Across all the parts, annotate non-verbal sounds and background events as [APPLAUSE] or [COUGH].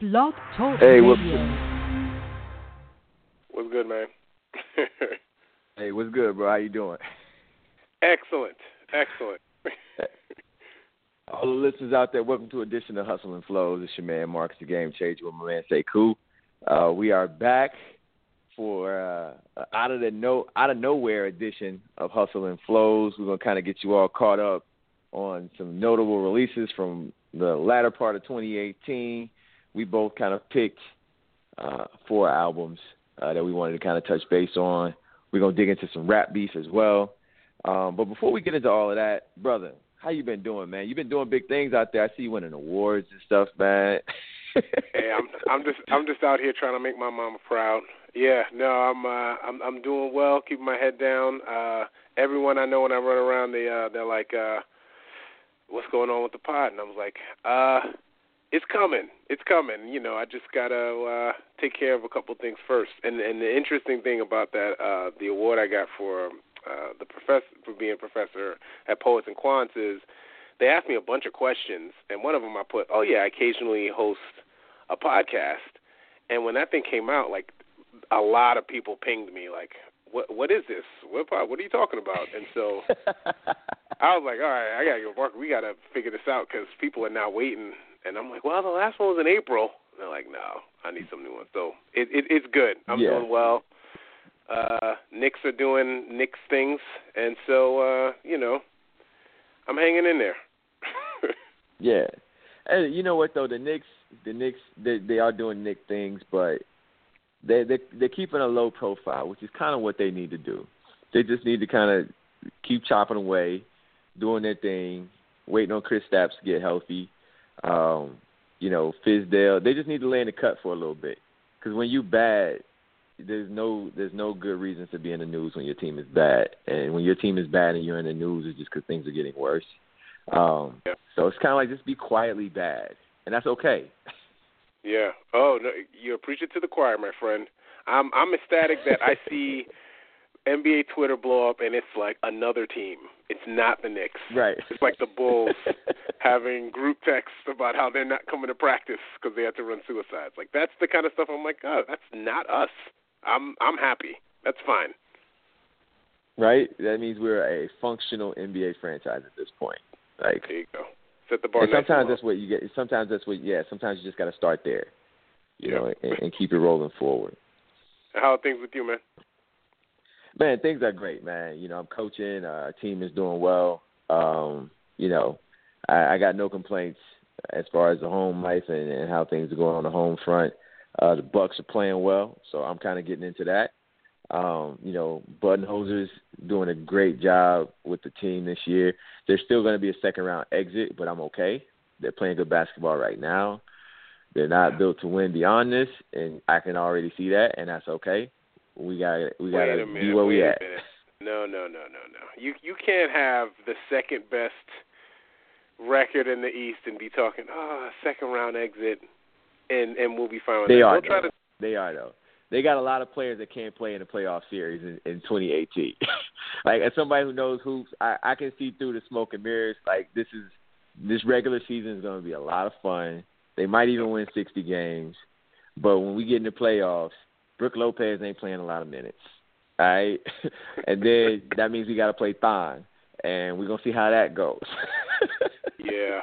Blog Talk Hey, Radio. what's What's good, man? [LAUGHS] Hey, what's good, bro? How you doing? excellent, excellent. [LAUGHS] All the listeners out there, welcome to edition of Hustle and Flows. It's your man Marcus, the Game Changer, with my man Sekou. Uh, we are back for uh, out of the no out of nowhere edition of Hustle and Flows. We're gonna kind of get you all caught up on some notable releases from the latter part of 2018. We both kind of picked uh, four albums uh, that we wanted to kind of touch base on. We're gonna dig into some rap beef as well. Um, but before we get into all of that, brother, how you been doing, man? You've been doing big things out there. I see you winning awards and stuff, man. [LAUGHS] hey, I'm I'm just I'm just out here trying to make my mama proud. Yeah, no, I'm uh I'm I'm doing well, keeping my head down. Uh everyone I know when I run around they uh they're like uh what's going on with the pod and I was like, uh it's coming. It's coming. You know, I just gotta uh take care of a couple things first. And and the interesting thing about that, uh the award I got for uh the professor for being a professor at Poets and Quants is they asked me a bunch of questions and one of them I put, Oh yeah, I occasionally host a podcast and when that thing came out, like a lot of people pinged me like, "What what is this? What what are you talking about?" And so [LAUGHS] I was like, "All right, I gotta go, Mark. We gotta figure this out because people are now waiting." And I'm like, "Well, the last one was in April." And they're like, "No, I need some new ones." So it, it it's good. I'm Yeah. doing well. Uh, Knicks are doing Knicks things, and so uh, you know, I'm hanging in there. [LAUGHS] yeah, and you know what though, the Knicks, the Knicks, they they are doing Knick things, but they they they're keeping a low profile, which is kind of what they need to do. They just need to kind of keep chopping away, doing their thing, waiting on Kristaps to get healthy. Um, you know, Fizdale, they just need to lay in the cut for a little bit. Because when you bad, there's no there's no good reasons to be in the news when your team is bad, and when your team is bad and you're in the news, it's just because things are getting worse. Um, Yeah. So it's kind of like just be quietly bad, and that's okay. Yeah. Oh no, you're preaching to the choir, my friend. I'm I'm ecstatic that I see NBA Twitter blow up and it's like another team. It's not the Knicks. right. It's like the Bulls [LAUGHS] having group texts about how they're not coming to practice because they had to run suicides. Like that's the kind of stuff I'm like, oh, that's not us. I'm I'm happy. That's fine. right. That means we're a functional NBA franchise at this point. Like, There you go. Set the bar. and sometimes that's what you get. Sometimes that's what. Yeah. Sometimes you just got to start there. You Yeah. know, and, and [LAUGHS] keep it rolling forward. How are things with you, man? Man, things are great, man. You know, I'm coaching. Uh, our team is doing well. Um, you know, I, I got no complaints as far as the home life and, and how things are going on the home front. Uh, the Bucks are playing well, so I'm kind of getting into that. Um, you know, Budenholzer's doing a great job with the team this year. There's still going to be a second round exit, but I'm okay. They're playing good basketball right now. They're not built to win beyond this, and I can already see that, and that's okay. We got we got to be where we at. No, no, no, no, no. You you can't have the second best record in the East and be talking, oh, second round exit, and and we'll be fine with They that. are though. to. They are though. They got a lot of players that can't play in the playoff series in, in 2018. [LAUGHS] like as somebody who knows hoops, I, I can see through the smoke and mirrors. Like this is this regular season is going to be a lot of fun. They might even win 60 games, but when we get in the playoffs, Brook Lopez ain't playing a lot of minutes. All right, [LAUGHS] and then that means we got to play Thon, and we're gonna see how that goes. [LAUGHS] Yeah.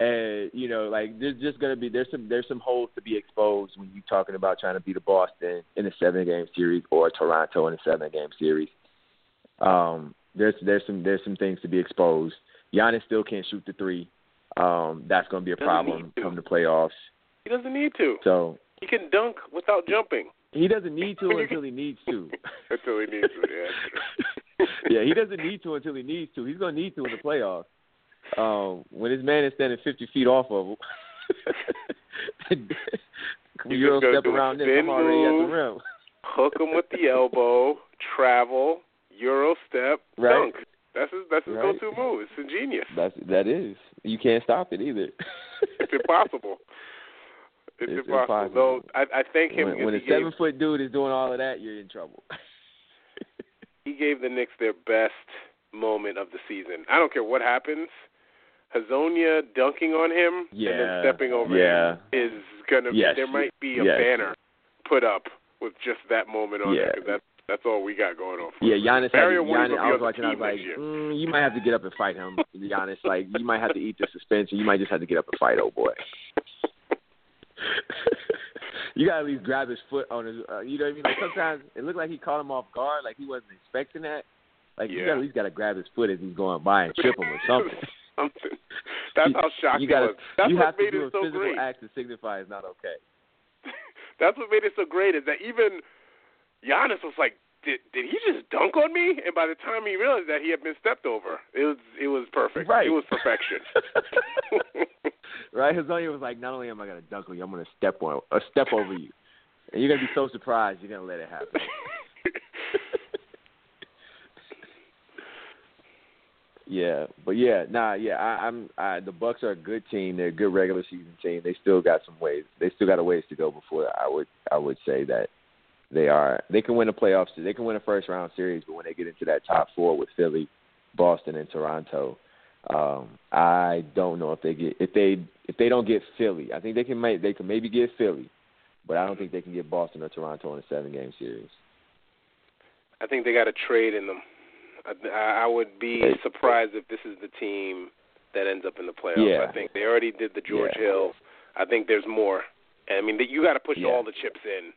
and you know, like there's just gonna be there's some there's some holes to be exposed when you're talking about trying to beat a Boston in a seven game series or Toronto in a seven game series. Um, there's there's some there's some things to be exposed. Giannis still can't shoot the three. Um, that's gonna be a problem to. come the playoffs. He doesn't need to. So He can dunk without jumping he doesn't need to [LAUGHS] until he needs to. [LAUGHS] until he needs to. Yeah. [LAUGHS] yeah, he doesn't need to until he needs to. He's gonna need to in the playoffs. Um, when his man is standing fifty feet off of him, You just step around spin I'm already at the rim. Hook him with the elbow, travel, Euro step, Right. dunk. That's his that's his Right. go to move. It's ingenious. That's that is. You can't stop it either. It's impossible. It's, It's impossible. impossible. Though I, I thank him when because when a he gave, seven foot dude is doing all of that, you're in trouble. [LAUGHS] he gave the Knicks their best moment of the season. I don't care what happens. Hezonja dunking on him yeah. and then stepping over yeah. him is gonna be. Yes. There might be a Yes. banner put up with just that moment on Yeah. it. 'cause that's that's all we got going on. For Yeah. Giannis. Had, Giannis I be was watching. I was like, mm, you might have to get up and fight him, Giannis. Like, you might have to eat the suspension. You might just have to get up and fight, old boy. [LAUGHS] you gotta at least grab his foot on his. Uh, you know what I mean? Like sometimes it looked like he caught him off guard, like he wasn't expecting that. Like you gotta at least gotta grab his foot as he's going by and trip him or [LAUGHS] something. Something. That's You- how shocked you gotta, was. That's you what have to made do it a so physical great. act to signify it's not okay. [LAUGHS] That's what made it so great is that even Giannis was like, "Did did he just dunk on me?" And by the time he realized that he had been stepped over, it was it was perfect. Right. It was perfection. [LAUGHS] right? Hezonja was like, not only am I gonna dunk on you, I'm gonna step on, uh, step over you, and you're gonna be so surprised you're gonna let it happen. [LAUGHS] yeah, but yeah, nah, yeah, I, I'm. I, the Bucks are a good team. They're a good regular season team. They still got some ways. They still got a ways to go before I would. I would say that they are. They can win a playoffs. They can win a first round series, but when they get into that top four with Philly, Boston, and Toronto, um, I don't know if they get if they if they don't get Philly. I think they can make they can maybe get Philly, but I don't think they can get Boston or Toronto in a seven game series. I think they got a trade in them. I, I would be surprised if this is the team that ends up in the playoffs. Yeah. I think they already did the George Yeah. Hill. I think there's more. I mean, you got to push Yeah. all the chips in.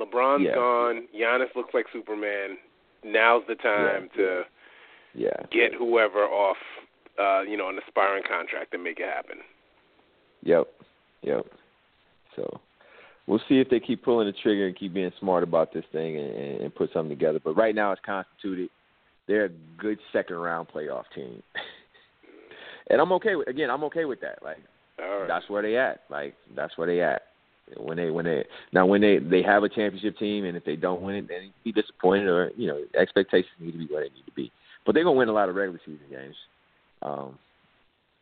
LeBron's Yeah. gone. Giannis looks like Superman. Now's the time to Yeah, get whoever off, uh, you know, an aspiring contract and make it happen. Yep. Yep. So we'll see if they keep pulling the trigger and keep being smart about this thing and, and, and put something together. But right now it's constituted. They're a good second round playoff team. [LAUGHS] and I'm okay with again, I'm okay with that. Like All right. that's where they at. Like that's where they at. When they when they now when they they have a championship team and if they don't win it, then be disappointed or you know expectations need to be where they need to be. But they're gonna win a lot of regular season games, um,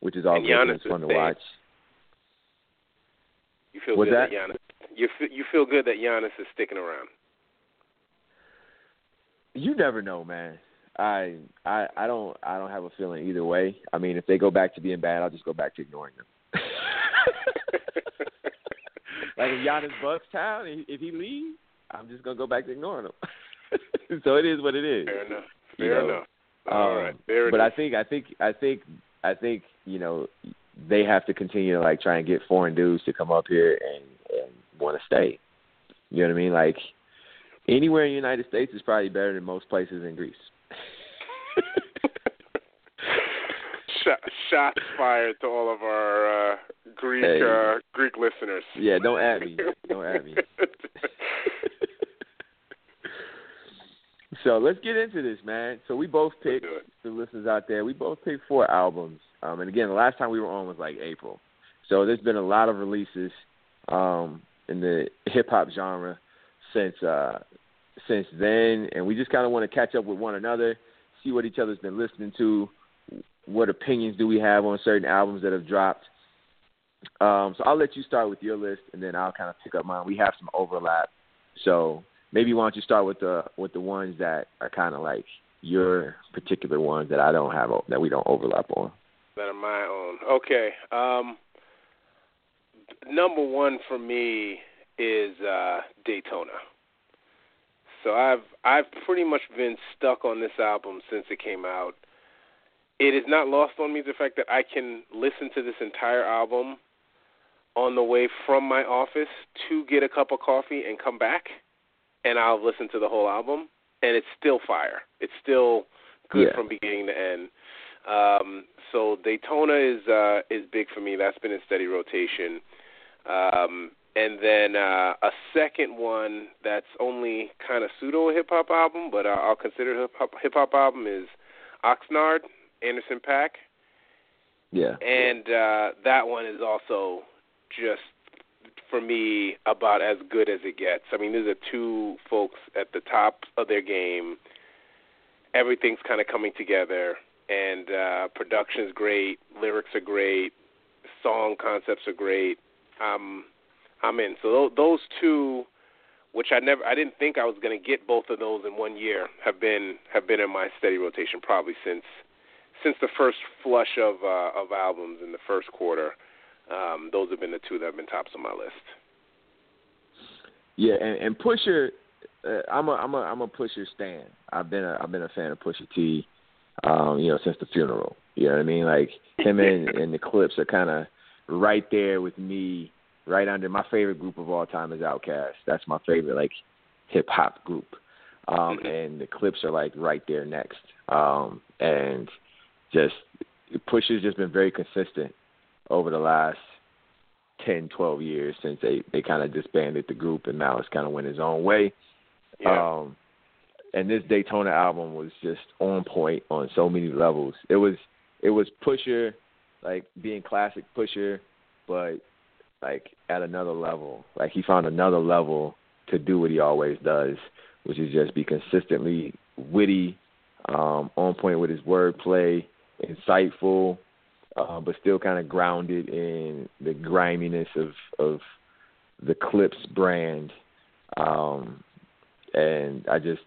which is all And good it's fun to watch. You feel What's good that? Giannis. You feel, you feel good that Giannis is sticking around. You never know, man. I I I don't I don't have a feeling either way. I mean, if they go back to being bad, I'll just go back to ignoring them. Like if Giannis bucks town, if he leaves, I'm just gonna go back to ignoring him. [LAUGHS] so it is what it is. Fair enough. You Fair know, enough. All Um, right. It but I think I think I think I think you know they have to continue to like try and get foreign dudes to come up here and and want to stay. You know what I mean? Like anywhere in the United States is probably better than most places in Greece. [LAUGHS] Shot, shots fired to all of our uh, Greek Hey. uh, Greek listeners. yeah, don't add me. Don't add me. [LAUGHS] so let's get into this, man. So we both picked the listeners out there. We both picked four albums. Um, and again, the last time we were on was like April. So there's been a lot of releases um, in the hip hop genre since uh, since then, and we just kind of want to catch up with one another, see what each other's been listening to, what opinions do we have on certain albums that have dropped. Um, so I'll let you start with your list, and then I'll kind of pick up mine. We have some overlap, so maybe why don't you start with the with the ones that are kind of like your particular ones that I don't have that we don't overlap on. that are my own. Okay. Um, number one for me is uh, Daytona. So I've I've pretty much been stuck on this album since it came out. It is not lost on me the fact that I can listen to this entire album on the way from my office to get a cup of coffee and come back, and I'll listen to the whole album, and it's still fire. It's still good Yeah. from beginning to end. Um, so Daytona is uh, is big for me. That's been in steady rotation. Um, and then uh, a second one that's only kind of pseudo hip hop album, but uh, I'll consider hip hop hip hop album is Oxnard, Anderson Paak, Yeah. and uh, that one is also just for me about as good as it gets. I mean, these are two folks at the top of their game. Everything's kind of coming together, and uh, production's great, lyrics are great, song concepts are great. Um, I'm in. So those two, which I never, I didn't think I was going to get both of those in one year, have been have been in my steady rotation probably since since the first flush of uh, of albums in the first quarter, um, those have been the two that have been tops on my list. Yeah, and, and Pusha, uh, I'm a I'm a I'm a Pusha stan. I've been a I've been a fan of Pusha T, um, you know, since the funeral. You know what I mean? Like him and, [LAUGHS] and the Clipse are kind of right there with me, right under my favorite group of all time is Outkast. That's my favorite like hip hop group, um, Mm-hmm. and the Clipse are like right there next. Um, and just Pusha's just been very consistent over the last 10, 12 years since they they kind of disbanded the group, and now it's kind of went his own way. Yeah. Um, and this Daytona album was just on point on so many levels. It was it was Pusha, like being classic Pusha, but like at another level. Like he found another level to do what he always does, which is just be consistently witty, um, on point with his wordplay, insightful, uh, but still kind of grounded in the griminess of of the Clipse brand. Um, and I just,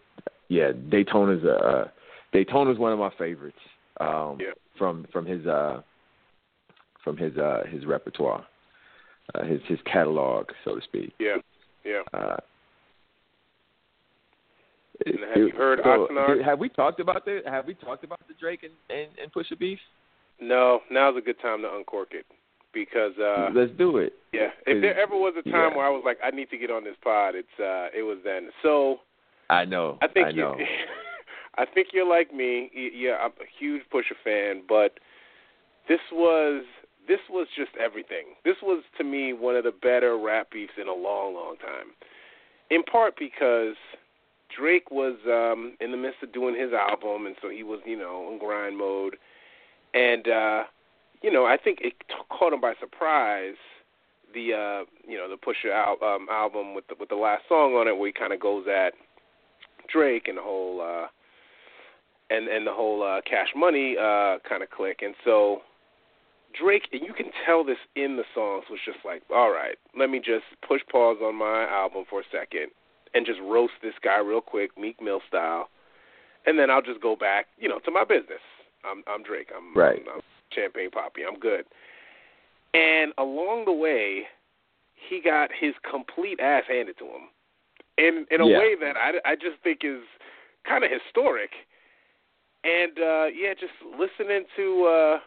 yeah, Daytona's a uh, Daytona's one of my favorites um, Yeah. from from his uh, from his uh, his repertoire, uh, his his catalog, so to speak. Yeah. Yeah. Uh, And have you heard so? Have we talked about the Have we talked about the Drake and and, and Pusha beef? No, now's a good time to uncork it because uh Let's do it. yeah, if there ever was a time Yeah. where I was like I need to get on this pod, it's uh it was then. So, I know. I think know. you [LAUGHS] I think you're like me. Yeah, I'm a huge Pusha fan, but this was this was just everything. This was to me one of the better rap beefs in a long, long time. In part because Drake was um in the midst of doing his album and so he was, you know, in grind mode. And uh you know, I think it t- caught him by surprise the uh you know, the Pusha al- um album with the with the last song on it where he kind of goes at Drake and the whole uh and and the whole uh Cash Money uh kind of click. And so Drake, and you can tell this in the songs, was just like, all right, let me just push pause on my album for a second and just roast this guy real quick, Meek Mill style, and then I'll just go back, you know, to my business. I'm I'm Drake. I'm Right. I'm, I'm Champagne Papi. I'm good. And along the way, he got his complete ass handed to him, in in a Yeah. way that I I just think is kind of historic. And uh yeah, just listening to uh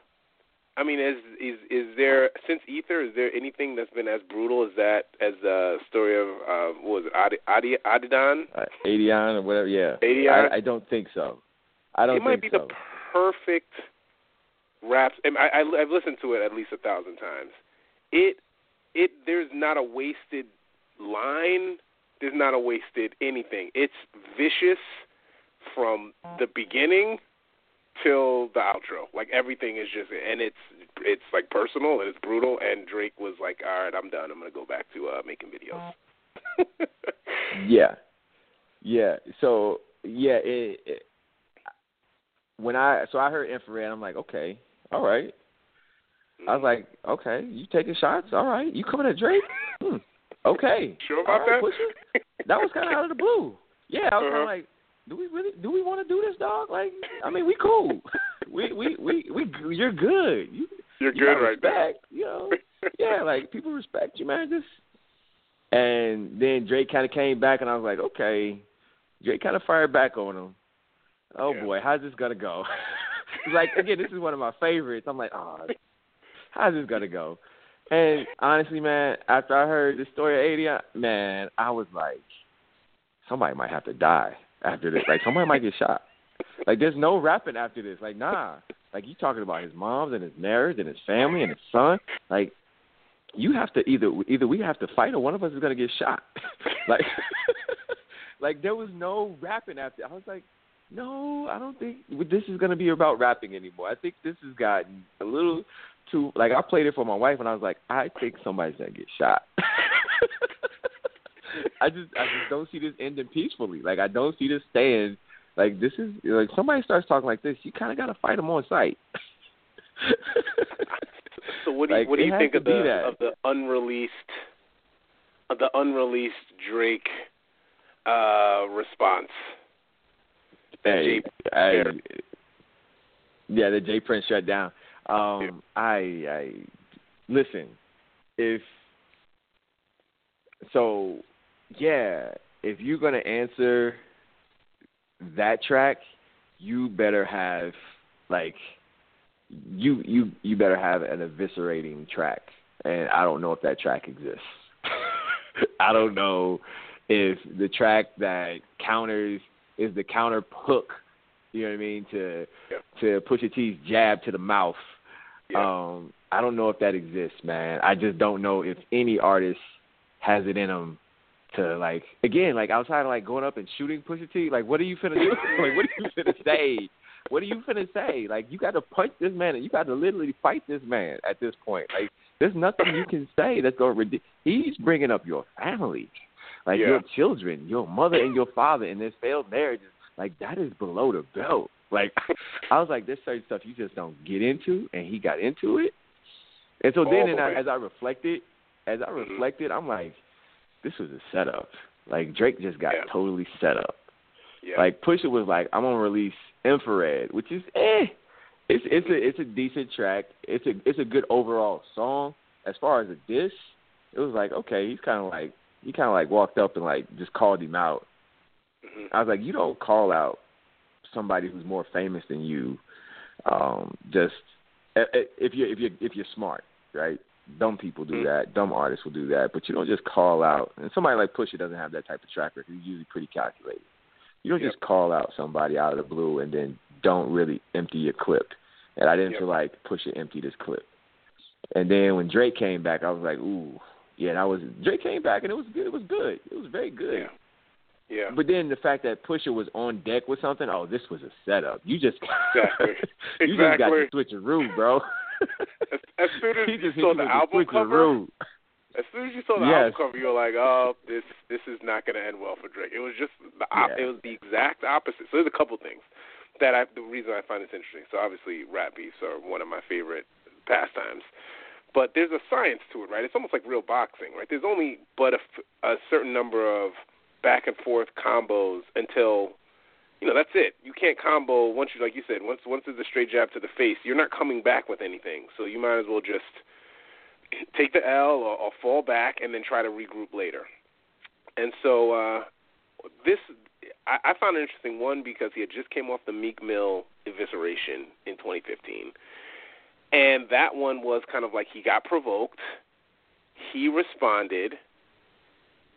I mean, is is is there since Ether? Is there anything that's been as brutal as that as the story of uh, what was it Adi, Adi, Adidon? uh, Adion or whatever. Yeah, Adion? I, I don't think so. I don't it might think be so. the perfect rap. I, I I've listened to it at least a thousand times. It it there's not a wasted line. There's not a wasted anything. It's vicious from the beginning till the outro. Like everything is just and it's it's like personal and it's brutal and Drake was like, All right, I'm done. I'm gonna go back to uh making videos. [LAUGHS] Yeah, yeah. So yeah, it, it, when I so I heard infrared, I'm like, okay, all right. I was like, okay, you taking shots? All right, you coming at Drake? Hmm. Okay, Sure about all right, that? That was kind of out of the blue. Yeah, I was kind Uh-huh. of like, do we really do we want to do this, dog? Like, I mean, we cool. [LAUGHS] we we we we you're good. You You're good right respect, You know, yeah, like people respect you, man. Just and then Drake kind of came back, and I was like, okay. Drake kind of fired back on him. Oh Yeah. boy, how's this gonna go? [LAUGHS] like again, this is one of my favorites. I'm like, oh, how's this gonna go? And honestly, man, after I heard the story of 80, man, I was like, somebody might have to die after this. Like somebody might get shot. Like there's no rapping after this. Like nah. Like you talking about his moms and his marriage and his family and his son. Like you have to either either we have to fight or one of us is gonna get shot. [LAUGHS] like [LAUGHS] like there was no rapping after. I was like, no, I don't think this is gonna be about rapping anymore. I think this has gotten a little too. Like I played it for my wife and I was like, I think somebody's gonna get shot. [LAUGHS] I just I just don't see this ending peacefully. Like I don't see this staying. Like this is like somebody starts talking like this, you kind of got to fight them on sight. So what do you Like, what do you think of the that. of the unreleased of the unreleased Drake uh response? Hey, I. Yeah, the J Prince shut down. Um. I, I listen. If so, yeah. If you're gonna answer that track, you better have like you you you better have an eviscerating track, and I don't know if that track exists. [LAUGHS] I don't know if the track that counters is the counter hook. You know what I mean to yeah. to Pusha T's jab to the mouth. Yeah. Um, I don't know if that exists, man. I just don't know if any artist has it in them to like again like outside of like going up and shooting Pusha T. Like, what are you finna do? [LAUGHS] like, what are you finna say? What are you finna say? Like, you got to punch this man, and you got to literally fight this man at this point. Like, there's nothing you can say that's going to. He's bringing up your family, like yeah. your children, your mother and your father, and this failed marriages. Like that is below the belt. Like [LAUGHS] I was like, there's certain stuff you just don't get into, and he got into it. And so then, and I, as I reflected, as I mm-hmm. reflected, I'm like, this was a setup. Like Drake just got yeah. totally set up. Yeah. Like Pusha was like, I'm gonna release Infrared, which is eh. It's it's a it's a decent track. It's a it's a good overall song. As far as a diss, it was like okay, he's kind of like he kind of like walked up and like just called him out. Mm-hmm. I was like, you don't call out somebody who's more famous than you. Um, just if you if you if you're smart, right? Dumb people do mm-hmm. that. Dumb artists will do that, but you don't just call out. And somebody like Pusha doesn't have that type of track record. He's usually pretty calculated. You don't yep. just call out somebody out of the blue and then don't really empty your clip. And I didn't yep. feel like Pusha emptied his clip. And then when Drake came back, I was like, ooh, yeah, that was Drake came back and it was good. It was good. It was very good. Yeah. Yeah. But then the fact that Pusha was on deck with something, oh, this was a setup. You just exactly. [LAUGHS] you exactly. just got to switch a room, bro. [LAUGHS] as, as soon as you saw the album cover, as soon as you saw the yes. album cover, you were like, "Oh, this this is not going to end well for Drake." It was just the op- yeah. it was the exact opposite. So there's a couple things that I the reason I find this interesting. So obviously, rap beefs are one of my favorite pastimes, but there's a science to it, right? It's almost like real boxing, right? There's only but a, a certain number of back and forth combos until you know that's it. You can't combo once you like you said once once there's a straight jab to the face. You're not coming back with anything, so you might as well just [LAUGHS] take the L or, or fall back and then try to regroup later. And so uh, this I, I found it interesting one because he had just came off the Meek Mill evisceration in 2015, and that one was kind of like he got provoked, he responded,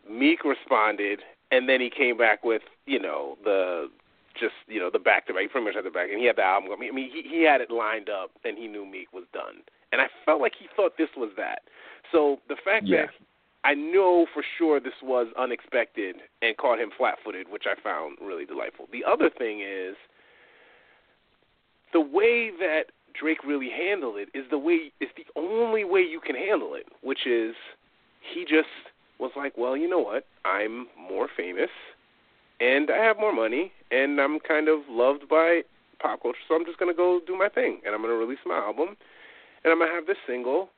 Meek responded, and then he came back with you know the just you know the back to back. He pretty much had the back, and he had the album. I mean, he he had it lined up, and he knew Meek was done and I felt like he thought this was that. So the fact yeah. that I know for sure this was unexpected and caught him flat-footed, which I found really delightful. The other thing is the way that Drake really handled it is the way is the only way you can handle it, which is he just was like, well, you know what? I'm more famous and I have more money and I'm kind of loved by pop culture, so I'm just gonna go do my thing and I'm gonna release my album and I'm gonna have this single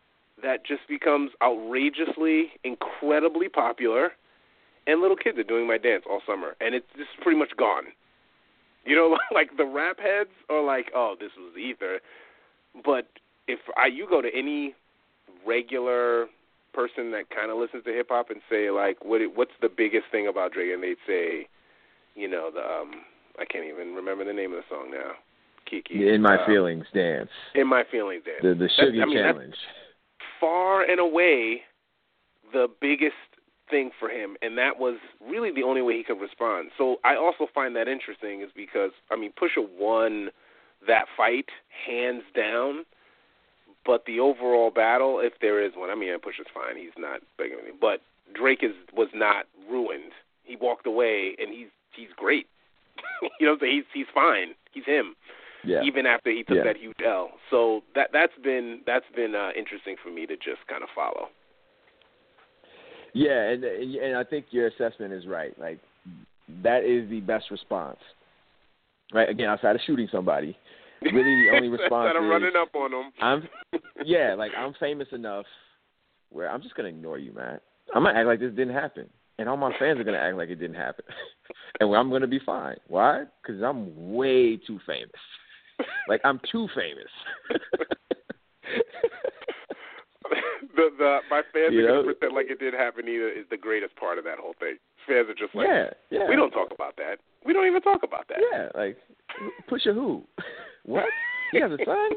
that just becomes outrageously, incredibly popular, and little kids are doing my dance all summer, and it's just pretty much gone. You know, [LAUGHS] like the rap heads are like, "Oh, this was ether," but if I you go to any regular person that kind of listens to hip hop and say like, "What what's the biggest thing about Drake?" and they'd say, you know, the um, I can't even remember the name of the song now. Kiki. In my uh, feelings dance. In my feelings dance. The the sugar I mean, challenge. far and away the biggest thing for him, and that was really the only way he could respond. So I also find that interesting, is because I mean Pusha won that fight hands down, but the overall battle, if there is one, I mean Pusha's fine, he's not begging me, but Drake is was not ruined. He walked away, and he's he's great. [LAUGHS] you know, he's he's fine. He's him yeah. even after he took yeah. that huge L. So that that's been that's been uh, interesting for me to just kind of follow. Yeah, and and I think your assessment is right. Like that is the best response. Right? Again, outside of shooting somebody, really the only [LAUGHS] response that I'm is running up on them. I'm [LAUGHS] yeah, like I'm famous enough where I'm just gonna ignore you, man. I'm gonna act like this didn't happen, and all my fans are gonna act like it didn't happen, [LAUGHS] and I'm gonna be fine. Why? Because I'm way too famous. like I'm too famous. [LAUGHS] the the my fans You are gonna pretend like it didn't happen either is the greatest part of that whole thing. Fans are just like, yeah, yeah. we don't talk about that. We don't even talk about that. Yeah, like Pusha who? [LAUGHS] What? He has a son?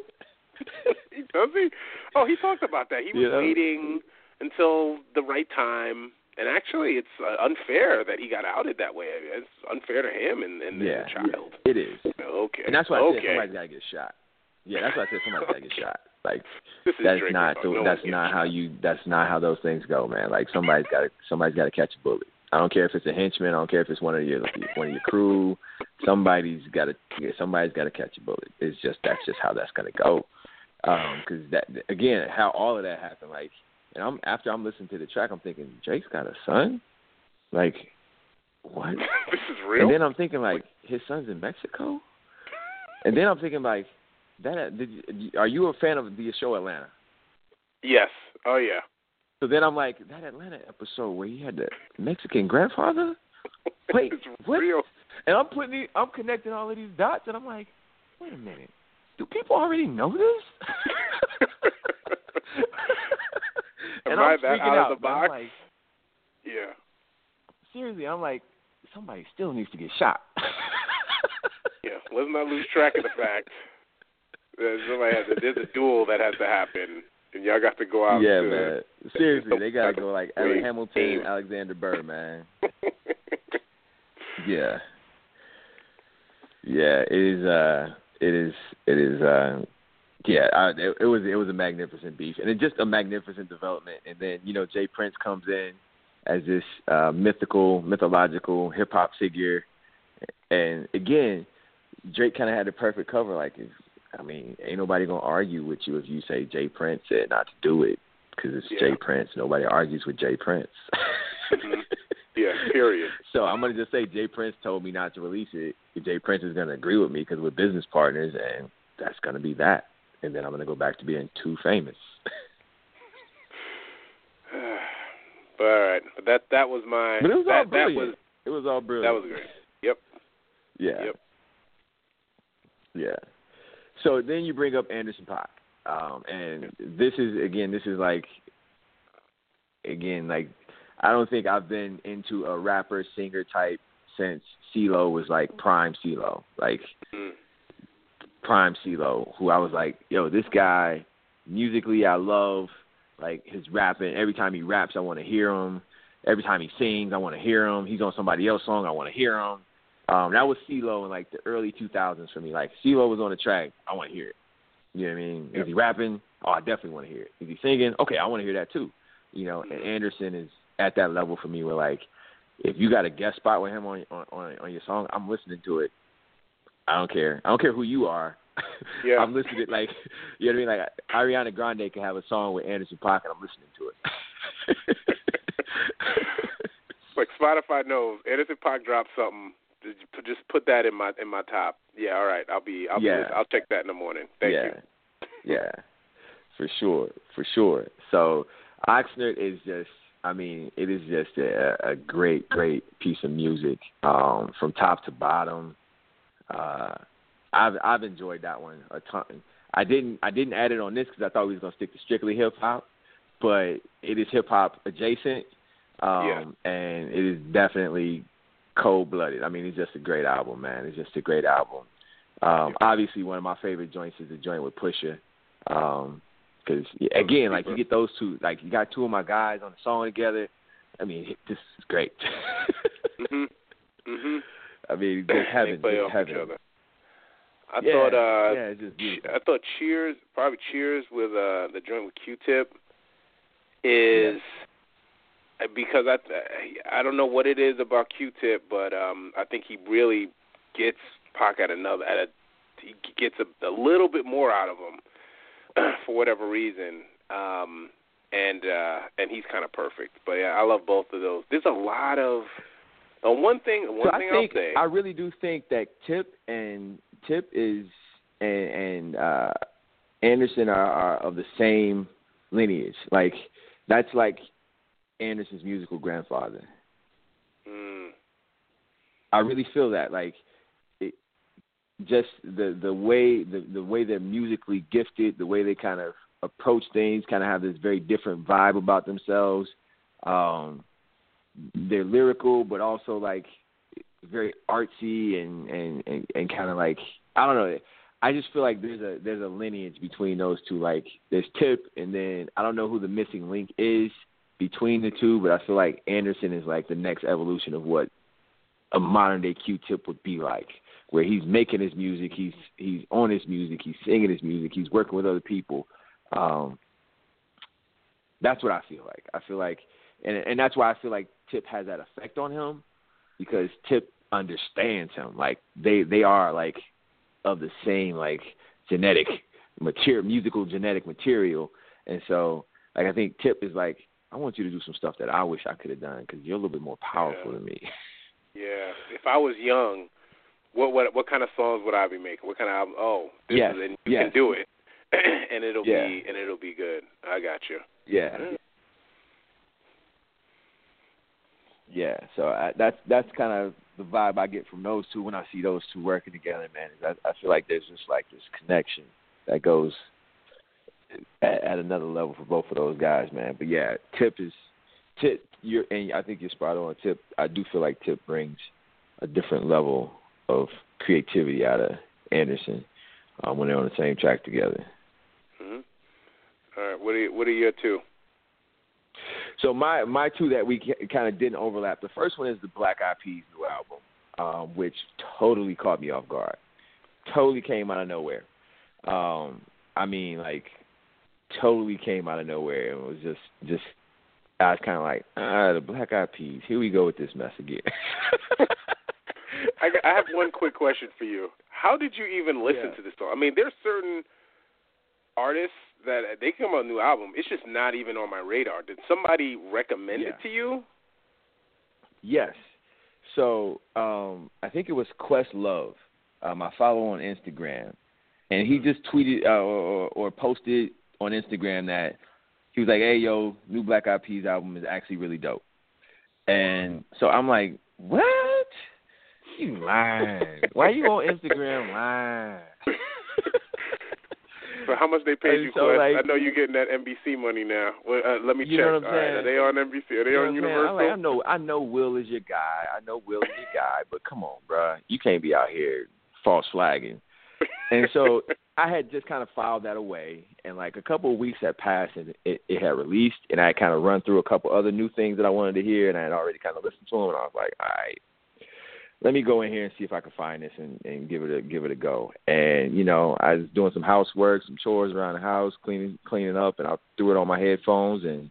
he does he? Oh, he talked about that. He was You know? waiting until the right time. And actually, it's uh, unfair that he got outed that way. It's unfair to him and, and yeah, the child. yeah, it is. Okay. And that's why I okay. said somebody's gotta get shot. Yeah, that's why I said somebody's gotta get shot. Like [LAUGHS] that's not the, No that's not how shot. you that's not how those things go, man. Like somebody's got to somebody's got to catch a bullet. I don't care if it's a henchman. I don't care if it's one of your one of your crew. Somebody's got to somebody's got to catch a bullet. It's just that's just how that's gonna go. Because that again, how all of that happened. Like, and I'm after I'm listening to the track, I'm thinking Drake's got a son. Like, what? [LAUGHS] this is real. And then I'm thinking like his son's in Mexico. And then I'm thinking like that. Uh, did you, are you a fan of the show Atlanta? yes. Oh yeah. So then I'm like that Atlanta episode where he had the Mexican grandfather. [LAUGHS] Wait, what? real. And I'm putting, the, I'm connecting all of these dots, and I'm like, wait a minute, do people already know this? [LAUGHS] Am [LAUGHS] and I I'm freaking out out. of the but I'm box? like, yeah. seriously, I'm like, somebody still needs to get shot. [LAUGHS] Yeah. Let's not lose track of the fact that somebody has a, there's a duel that has to happen, and y'all got to go out. yeah, to, man. Seriously, they gotta go like Alec Hamilton, aim. Alexander Burr, man. [LAUGHS] Yeah. Yeah, it is uh it is it is uh yeah, I, it, it was it was a magnificent beef and it's just a magnificent development and then, you know, J Prince comes in as this uh mythical, mythological hip hop figure and again, Drake kind of had the perfect cover like if I mean, ain't nobody going to argue with you if you say J Prince said not to do it cuz it's Yeah. J Prince. Nobody argues with J Prince. Mhm. [LAUGHS] Yeah. Period. So I'm gonna just say J Prince told me not to release it. J Prince is gonna agree with me because we're business partners, and that's gonna be that. And then I'm gonna go back to being too famous. [SIGHS] but all right. But that that was my. but it was that, all that brilliant. was it was all brilliant. that was great. Yep. Yeah. Yep. Yeah. So then you bring up Anderson Paak, um, and this is again, this is like, again, like I don't think I've been into a rapper singer type since CeeLo was like prime CeeLo, like Mm. Prime CeeLo, who I was like, yo, this guy musically I love like his rapping. Every time he raps, I want to hear him. Every time he sings, I want to hear him. He's on somebody else's song, I want to hear him. Um, that was CeeLo in like the early 2000s for me. Like CeeLo was on the track, I want to hear it. You know what I mean? Yep. Is he rapping? Oh, I definitely want to hear it. Is he singing? Okay, I want to hear that too. You know, and Anderson is at that level for me where like if you got a guest spot with him on on on, on your song, I'm listening to it. I don't care. I don't care who you are. [LAUGHS] Yeah. I'm listening to, like you know what I mean. Like Ariana Grande can have a song with Anderson Paak, and I'm listening to it. [LAUGHS] like Spotify knows. Anderson Paak dropped something. Just put- Just put that in my in my top. Yeah. All right. I'll be. I'll Yeah. be. I'll check that in the morning. Thank yeah. you. Yeah, for sure, for sure. So Oxnard is just, I mean, it is just a, a great, great piece of music um, from top to bottom. Uh, I've I've enjoyed that one a ton. I didn't I didn't add it on this because I thought we was gonna stick to strictly hip hop, but it is hip hop adjacent, um, and it is definitely cold blooded. I mean, it's just a great album, man. It's just a great album. Um, obviously, one of my favorite joints is the joint with Pusha. Um 'cause yeah, again, like you get those two, like you got two of my guys on the song together. I mean, this is great. Mhm. Mhm. I mean, [LAUGHS] They just heaven, play just off heaven. each other. I yeah, thought. uh yeah, it's just beautiful. I thought Cheers, probably Cheers with uh the joint with Q-Tip, is because I I don't know what it is about Q-Tip, but um I think he really gets Paak at another at a he gets a, a little bit more out of him [CLEARS THROAT] for whatever reason. Um and uh and he's kind of perfect. But yeah, I love both of those. There's a lot of one thing one so thing I think I'll say I really do think that Tip and Tip is and, and uh Anderson are, are of the same lineage. Like that's like Anderson's musical grandfather. mm, I really feel that like it, just the the way the the way they're musically gifted, the way they kind of approach things, kind of have this very different vibe about themselves. Um, they're lyrical, but also like very artsy and and and, and kind of like I don't know. I just feel like there's a there's a lineage between those two. Like there's Tip, and then I don't know who the missing link is between the two, but I feel like Anderson is like the next evolution of what a modern day Q-Tip would be like, where he's making his music, he's he's on his music, he's singing his music, he's working with other people. Um, that's what I feel like. I feel like, and and that's why I feel like Tip has that effect on him because Tip understands him. Like they they are like of the same like genetic material, musical genetic material, and so like I think Tip is like I want you to do some stuff that I wish I could have done because you're a little bit more powerful yeah. than me. [LAUGHS] Yeah. If I was young, what what what kind of songs would I be making? What kind of album? Oh, this yes. is and you yes. can do it, [CLEARS THROAT] and it'll yeah. be and it'll be good. I got you. Yeah. Yeah. So I, that's that's kind of the vibe I get from those two when I see those two working together, man. I, I feel like there's just like this connection that goes at, at another level for both of those guys, man. But yeah, Tip is Tip. You're and I think you're spot on. Tip. I do feel like Tip brings a different level of creativity out of Anderson um, when they're on the same track together. Mm-hmm. All right. What are you, what are your two? So my my two that we kind of didn't overlap. The first one is the Black Eyed Peas new album, um, which totally caught me off guard. Totally came out of nowhere. Um, I mean, like, totally came out of nowhere. And it was just just. I was kind of like, ah, the Black Eyed Peas. Here we go with this mess again. [LAUGHS] I, I have one quick question for you. How did you even listen Yeah. to this song? I mean, there's certain artists that they come out with a new album. It's just not even on my radar. Did somebody recommend Yeah. it to you? Yes. So um, I think it was Questlove. Um, I follow on Instagram, and he just tweeted uh, or, or posted on Instagram that he was like, "Hey, yo, new Black Eyed Peas album is actually really dope." And so I'm like, "What? You lying? Why you on Instagram lying?" [LAUGHS] So how much they paid And you, so, like- I know you're getting that NBC money now. Well, uh, let me You check. know what I'm All right, saying? are they on NBC? Are they You know on? Universal? Like, I know, I know Will is your guy. I know Will is your guy, but come on, bruh. you can't be out here false flagging. And so [LAUGHS] I had just kind of filed that away, and like a couple of weeks had passed, and it, it had released, and I had kind of run through a couple other new things that I wanted to hear, and I had already kind of listened to them, and I was like, all right, let me go in here and see if I can find this and, and give it a give it a go. And you know, I was doing some housework, some chores around the house, cleaning cleaning up, and I threw it on my headphones, and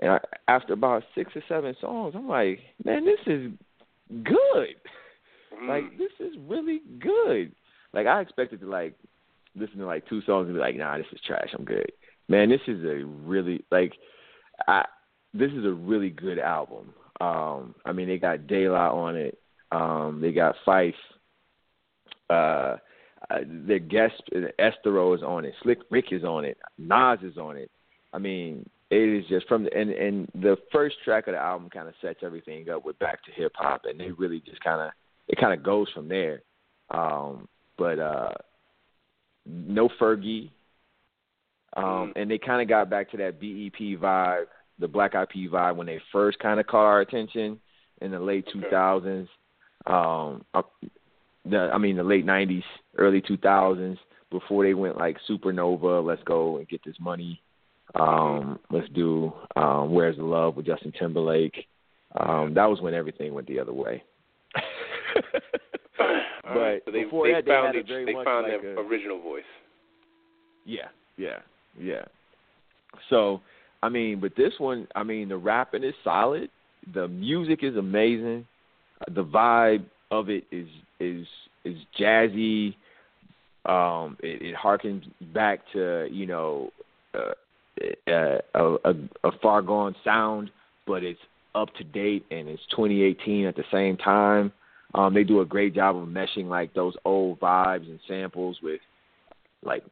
and I, after about six or seven songs, I'm like, man, this is good. Mm. Like this is really good. Like I expected to like listen to like two songs and be like, nah, this is trash. I'm good. Man, this is a really like I this is a really good album. Um, I mean they got Daylight on it. Um, they got Phife. Uh, uh their guest Esthero is on it. Slick Rick is on it. Nas is on it. I mean, it is just from the and and the first track of the album kind of sets everything up with back to hip hop, and they really just kind of it kind of goes from there. Um, but uh, no Fergie, um, Mm. and they kind of got back to that BEP vibe, the Black IP vibe when they first kind of caught our attention in the late two thousands. Um, the I mean the late nineties, early two thousands, before they went like supernova. Let's go and get this money. Um, let's do um, Where's the Love with Justin Timberlake. Um, that was when everything went the other way. [LAUGHS] All right, but so they, before they that, they found had a each- very they found like their a- original voice. Yeah, yeah, yeah. So, I mean, but this one, I mean, the rapping is solid. The music is amazing. The vibe of it is is is jazzy. Um, it, it harkens back to you know uh, uh, a, a, a far gone sound, but it's up to date and it's 2018 at the same time. Um, they do a great job of meshing like those old vibes and samples with like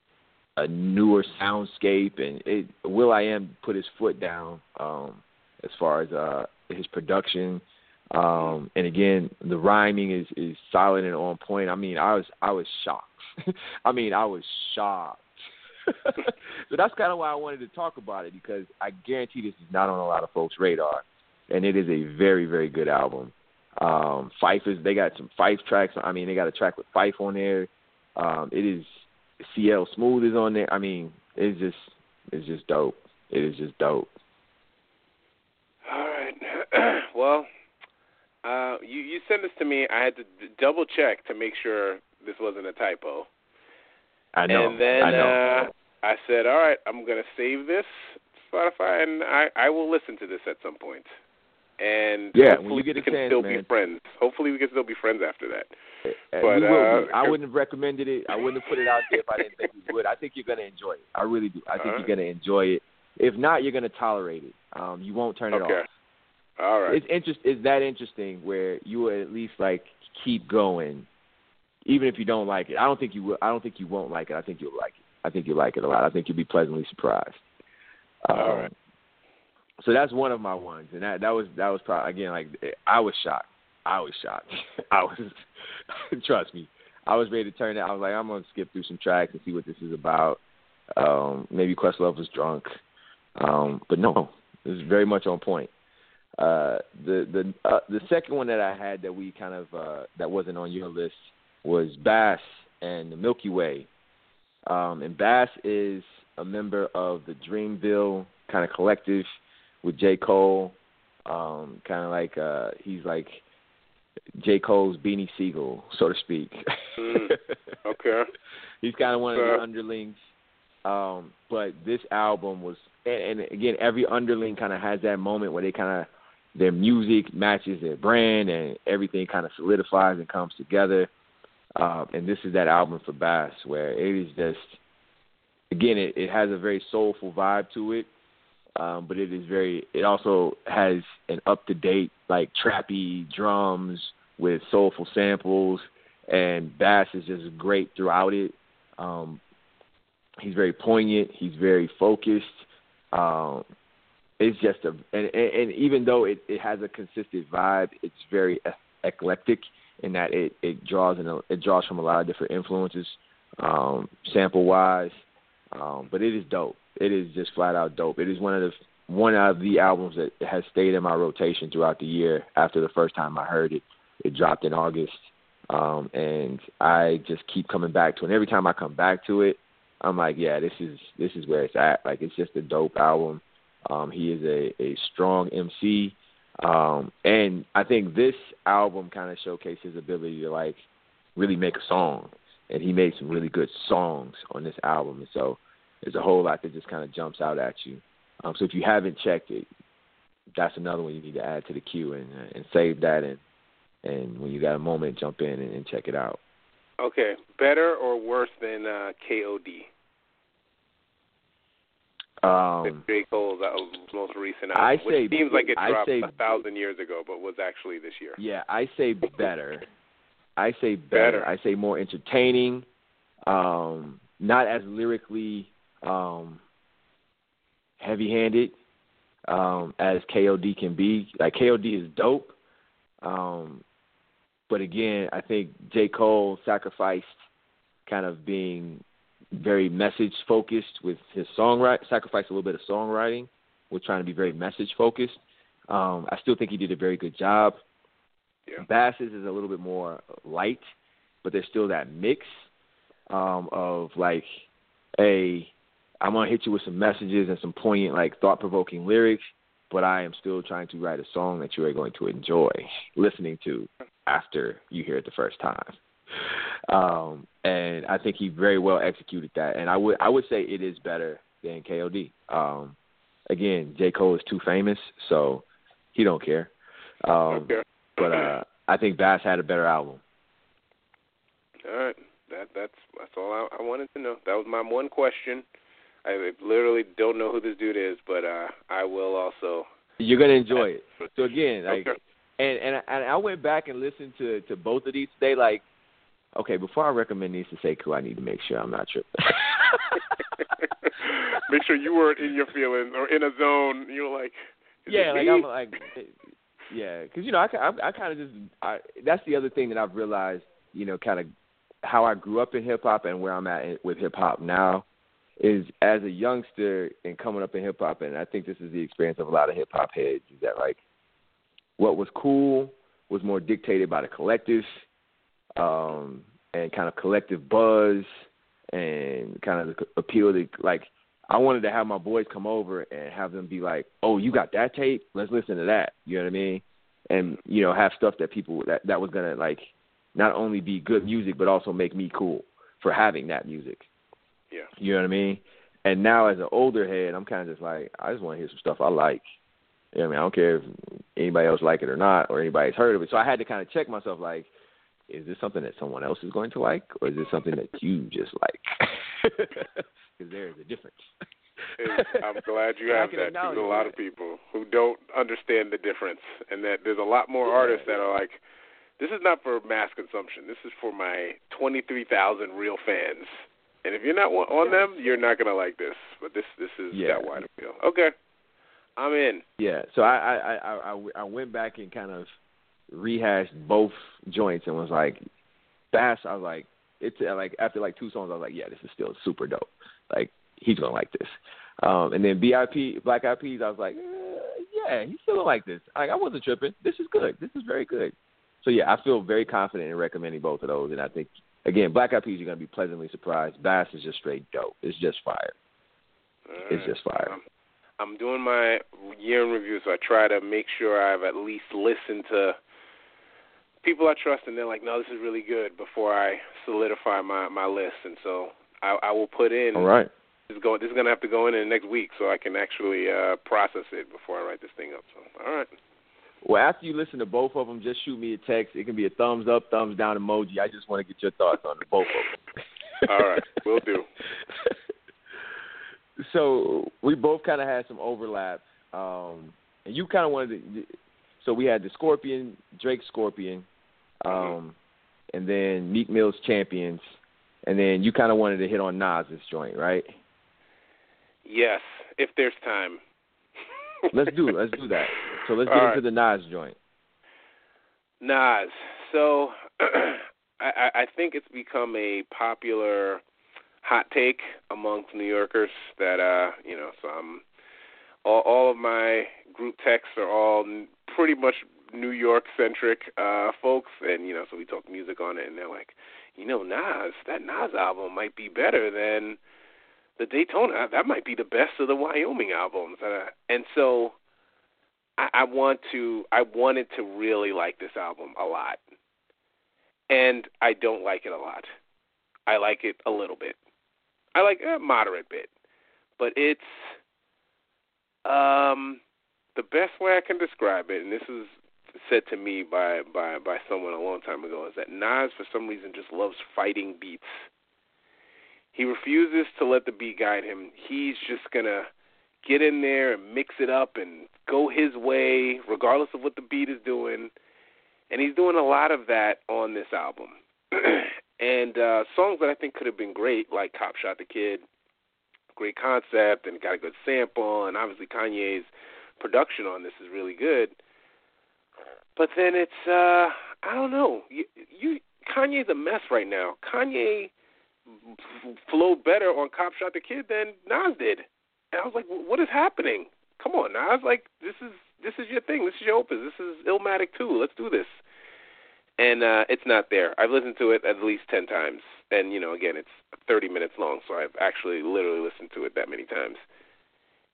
a newer soundscape and it will.i.am put his foot down um as far as uh his production Um, and again, the rhyming is is solid and on point. I mean, I was I was shocked. [LAUGHS] I mean, I was shocked. [LAUGHS] so that's kind of why I wanted to talk about it because I guarantee this is not on a lot of folks' radar, and it is a very very good album. Um, Phife is they got some Phife tracks. I mean, they got a track with Phife on there. Um, it is CL Smooth is on there. I mean, it's just it's just dope. It is just dope. All right. [CLEARS THROAT] well, uh, you you sent this to me. I had to d- double check to make sure this wasn't a typo. I know. And then I know. Uh, I said, "All right, I'm gonna save this Spotify, and I I will listen to this at some point." And yeah, hopefully when you get we can chance, still man. be friends. Hopefully, we can still be friends after that. Uh, But, we uh, I wouldn't have recommended it. I wouldn't have put it out there if I didn't think you would. I think you're going to enjoy it. I really do. I think you're going to enjoy it. If not, you're going to tolerate it. Um, you won't turn it okay. off. All right. It's interest. It's that interesting where you will at least like keep going, even if you don't like it. I don't think you will. I don't think you won't like it. I think you'll like it. I think you'll like it a lot. I think you'll be pleasantly surprised. Um, All right. So that's one of my ones, and that that was that was probably again like I was shocked. I was shocked. [LAUGHS] I was [LAUGHS] trust me. I was ready to turn it. I was like, I'm gonna skip through some tracks and see what this is about. Um, maybe Questlove was drunk, um, but no, [LAUGHS] it was very much on point. Uh, the the uh, the second one that I had that we kind of uh, that wasn't on your list was Bas and the Milky Way. Um, and Bas is a member of the Dreamville kind of collective with J. Cole. Um, kind of like uh, he's like J. Cole's Beanie Sigel, so to speak. Mm, okay. [LAUGHS] he's kind of one of the underlings. Um, but this album was, and, and again, every underling kind of has that moment where they kind of their music matches their brand, and everything kind of solidifies and comes together. Uh, and this is that album for Bas, where it is just, again, it, it has a very soulful vibe to it, um, but it is very. It also has an up to date like trappy drums with soulful samples, and Bas is just great throughout it. Um, he's very poignant. He's very focused. Um, it's just a and, and, even though it, it has a consistent vibe, it's very eclectic in that it it draws in a, it draws from a lot of different influences, um, sample wise. Um, but it is dope. It is just flat out dope. It is one of the one of the albums that has stayed in my rotation throughout the year. After the first time I heard it, it dropped in August, um, and I just keep coming back to it. And every time I come back to it, I'm like, yeah, this is this is where it's at. Like it's just a dope album. Um, he is a, a strong MC. Um, and I think this album kind of showcased his ability to like really make a song. And he made some really good songs on this album. And so there's a whole lot that just kind of jumps out at you. Um, so if you haven't checked it, that's another one you need to add to the queue and uh, and save that and and when you got a moment, jump in and, and check it out. Okay. Better or worse than uh, KOD? Um, J. Cole's most recent I album, which say- seems like it I dropped say- a thousand years ago, but was actually this year. Yeah, I say better. I say better. Better. I say more entertaining. Um, not as lyrically um, heavy-handed um, as KOD can be. Like KOD is dope, um, but again, I think J. Cole sacrificed kind of being very message focused with his songwriting. Sacrificed a little bit of songwriting with trying to be very message focused. Um, I still think he did a very good job. Yeah. Bas's is a little bit more light, but there's still that mix um, of like, a I'm gonna hit you with some messages and some poignant, like thought provoking lyrics, but I am still trying to write a song that you are going to enjoy listening to after you hear it the first time. Um, and I think he very well executed that. And I would I would say it is better than KOD. Um, again, J Cole is too famous, so he don't care. Um, okay. but uh, I think Bas had a better album. All right. That that's that's all I, I wanted to know. That was my one question. I literally don't know who this dude is, but uh I will also. You're gonna enjoy it. So again, like, Okay. and and and I went back and listened to to both of these today. Like, okay, before I recommend these to Sekou, I need to make sure I'm not tripping. [LAUGHS] Make sure you weren't in your feelings or in a zone. You're like, yeah, like me? I'm like, Yeah, because you know, I, I, I kind of just I, that's the other thing that I've realized. You know, kind of how I grew up in hip hop and where I'm at with hip hop now is as a youngster and coming up in hip hop, and I think this is the experience of a lot of hip hop heads. Is that like what was cool was more dictated by the collective um, and kind of collective buzz and kind of appeal to like I wanted to have my boys come over and have them be like, "Oh, you got that tape? Let's listen to that." You know what I mean? And you know, have stuff that people that that was gonna like not only be good music but also make me cool for having that music. Yeah. You know what I mean? And now as an older head, I'm kind of just like, I just want to hear some stuff I like. You know what I mean? I don't care if anybody else like it or not, or anybody's heard of it. So I had to kind of check myself, like, is this something that someone else is going to like, or is this something that you just like? [LAUGHS] Because there is a difference. I'm glad you [LAUGHS] have that. There's a lot of people who don't understand the difference, and that there's a lot more artists that are like, this is not for mass consumption. This is for my 23,000 real fans. And if you're not on them, you're not gonna like this. But this this is yeah. that wide appeal. Okay, I'm in. Yeah. So I I I I, I went back and kind of rehashed both joints and was like, Bas. I was like, it's like after like two songs, I was like, yeah, this is still super dope. Like he's gonna like this. Um, and then BIP, Black Eyed Peas, I was like, eh, yeah, he's still like this. Like I wasn't tripping. This is good. This is very good. So yeah, I feel very confident in recommending both of those, and I think again, Black Eyed Peas, you're gonna be pleasantly surprised. Bas is just straight dope. It's just fire. Right. It's just fire. I'm, I'm doing my year in review, so I try to make sure I've at least listened to people I trust, and they're like, "No, this is really good." Before I solidify my my list, and so I, I will put in. All right. This is going. This is going to have to go in, in the next week, so I can actually uh, process it before I write this thing up. So, all right. Well, after you listen to both of them, just shoot me a text. It can be a thumbs up, thumbs down emoji. I just want to get your thoughts on the both of them. [LAUGHS] All right, we'll do. [LAUGHS] so we both kind of had some overlap, um, and you kind of wanted to. So we had the Scorpion, Drake Scorpion, um, and then Meek Mill's Champions, and then you kind of wanted to hit on Nas's joint, right? Yes, if there's time. let's do let's do that. So let's get All into the Nas joint. Nas. So [CLEARS THROAT] I, I think it's become a popular hot take amongst New Yorkers that uh you know so I'm all, all of my group texts are all pretty much New York centric uh folks and you know so we talk music on it and they're like you know Nas that Nas album might be better than the Daytona that might be the best of the Wyoming albums uh, and so I, I want to I wanted to really like this album a lot and I don't like it a lot. I like it a little bit. I like a moderate bit, but it's um the best way I can describe it, and this is said to me by by by someone a long time ago, is that Nas for some reason just loves fighting beats. He refuses to let the beat guide him. He's just gonna get in there and mix it up and go his way, regardless of what the beat is doing and he's doing a lot of that on this album. [CLEARS THROAT] and uh, songs that I think could have been great, like "Cop Shot the Kid," great concept, and got a good sample, and obviously Kanye's production on this is really good. But then it's uh, I don't know. You, you Kanye's a mess right now. Kanye flowed better on "Cop Shot the Kid" than Nas did, and I was like, what is happening? Come on, Nas! Like this is this is your thing. This is your opus. This is Illmatic too. Let's do this. And uh, it's not there. I've listened to it at least ten times, and you know, again, it's 30 minutes long, so I've actually literally listened to it that many times.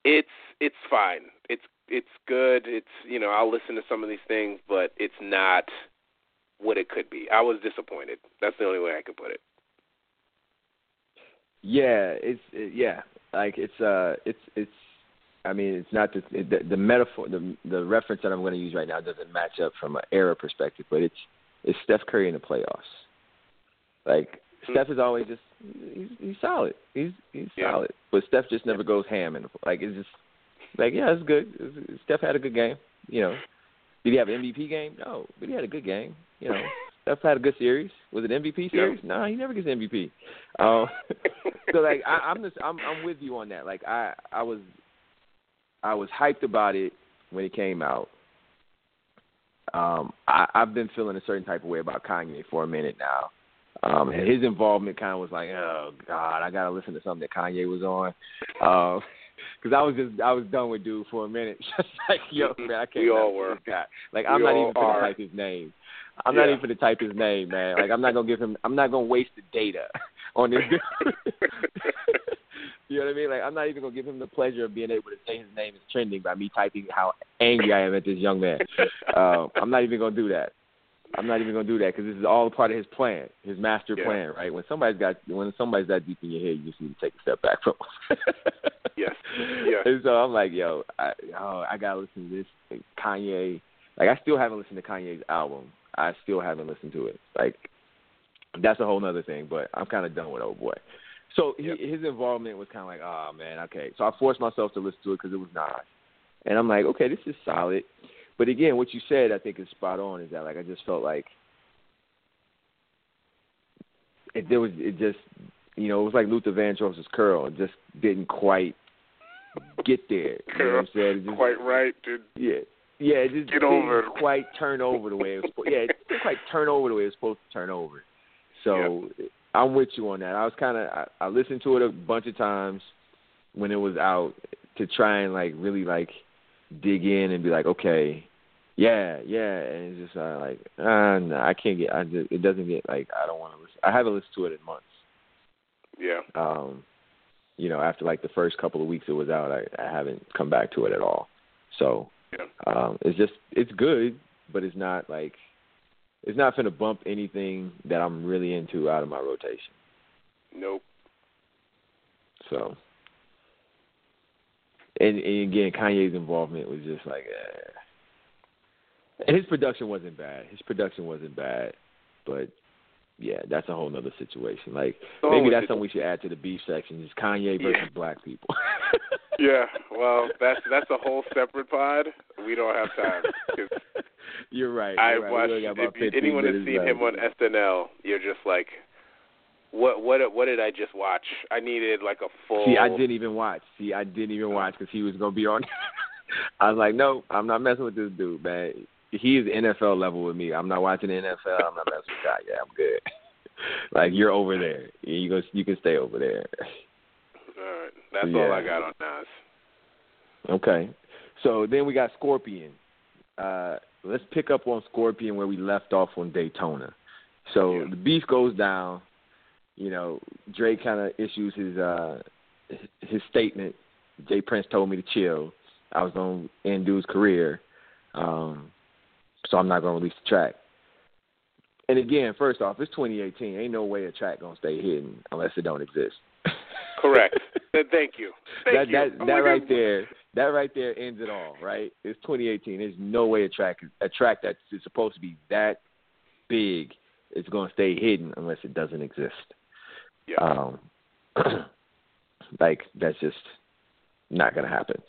It's it's fine. It's it's good. It's you know, I'll listen to some of these things, but it's not what it could be. I was disappointed. That's the only way I could put it. Yeah, it's it, yeah, like it's uh, it's it's I mean, it's not the, the the metaphor, the the reference that I'm going to use right now doesn't match up from an era perspective, but it's it's Steph Curry in the playoffs. Like mm-hmm. Steph is always just he's he's solid. He's he's yeah. solid, but Steph just never goes ham in the like it's just like yeah, it's good. It's, Steph had a good game. You know, did he have an MVP game? No, but he had a good game. You know, [LAUGHS] Steph had a good series. Was it MVP series? No, he never gets MVP. Um, [LAUGHS] so like I, I'm just I'm I'm with you on that. Like I I was I was hyped about it when it came out, Um, I, I've been feeling a certain type of way about Kanye for a minute now. Um, and his involvement kind of was like, oh God, I gotta listen to something that Kanye was on, because I was just I was done with dude for a minute. [LAUGHS] just like yo, [LAUGHS] man, I can't. We all were. This guy. Like I'm not even gonna type his name. I'm yeah. not even gonna type his name, man. Like I'm not gonna give him. I'm not gonna waste the data [LAUGHS] on this dude. you know what I mean? Like I'm not even gonna give him the pleasure of being able to say his name is trending by me typing how angry I am at this young man. Uh, I'm not even gonna do that. I'm not even gonna do that because this is all part of his plan, his master yeah. plan, right? When somebody's got when somebody's that deep in your head, you just need to take a step back from. [LAUGHS] yes. Yeah. [LAUGHS] And so I'm like, yo, I, oh, I gotta listen to this Kanye. Like I still haven't listened to Kanye's album. I still haven't listened to it. Like that's a whole nother thing. But I'm kind of done with old boy. So he, Yep. his involvement was kind of like, oh man, okay. So I forced myself to listen to it because it was Nas, and I'm like, okay, this is solid. But again, what you said, I think, is spot on. Is that like I just felt like it there was it just you know it was like Luther Vandross's curl. It just didn't quite get there. You know what I'm saying? Just, Quite right, dude. Yeah. Yeah, it just Get didn't over quite turn over the way it was. supposed Yeah, it didn't quite turn over the way it was supposed to turn over. So I'm with you on that. I was kind of I, I listened to it a bunch of times when it was out to try and like really like dig in and be like, okay, yeah, yeah, and it's just uh, like, uh, no, I can't get. I just, it doesn't get like I don't want to listen. I haven't listened to it in months. Yeah. Um, you know, after like the first couple of weeks it was out, I, I haven't come back to it at all. So Yeah. um, it's just it's good, but it's not like it's not going to bump anything that I'm really into out of my rotation. Nope. So, and, and again, Kanye's involvement was just like, eh. and his production wasn't bad. His production wasn't bad, but yeah, that's a whole nother situation. Like maybe that's something we should add to the beef section: is Kanye versus Yeah. black people. [LAUGHS] Yeah. Well, that's that's a whole separate pod. We don't have time. [LAUGHS] You're right. I right. watched. We only got about If anyone has seen left. him on SNL, you're just like, what? What? What did I just watch? I needed like a full. See, I didn't even watch. See, I didn't even uh-huh. watch because he was gonna be on. [LAUGHS] I was like, no, I'm not messing with this dude, man. He is NFL level with me. I'm not watching the NFL. I'm not messing with that. Yeah, I'm good. [LAUGHS] like you're over there. You go. You can stay over there. All right. That's all I got on Nas. Okay. So then we got Scorpion. Uh, let's pick up on Scorpion where we left off on Daytona. So Yeah. the beef goes down. You know, Drake kind of issues his uh his statement. J Prince told me to chill. I was to end dude's career, um, so I'm not going to release the track. And again, first off, it's 2018. Ain't no way a track gonna stay hidden unless it don't exist. Correct. [LAUGHS] Thank you. Thank that you. that I'm that right there, that right there ends it all, right? It's 2018. There's no way a track a track that's supposed to be that big is going to stay hidden unless it doesn't exist. Yeah. Um, [CLEARS THROAT] like that's just not going to happen.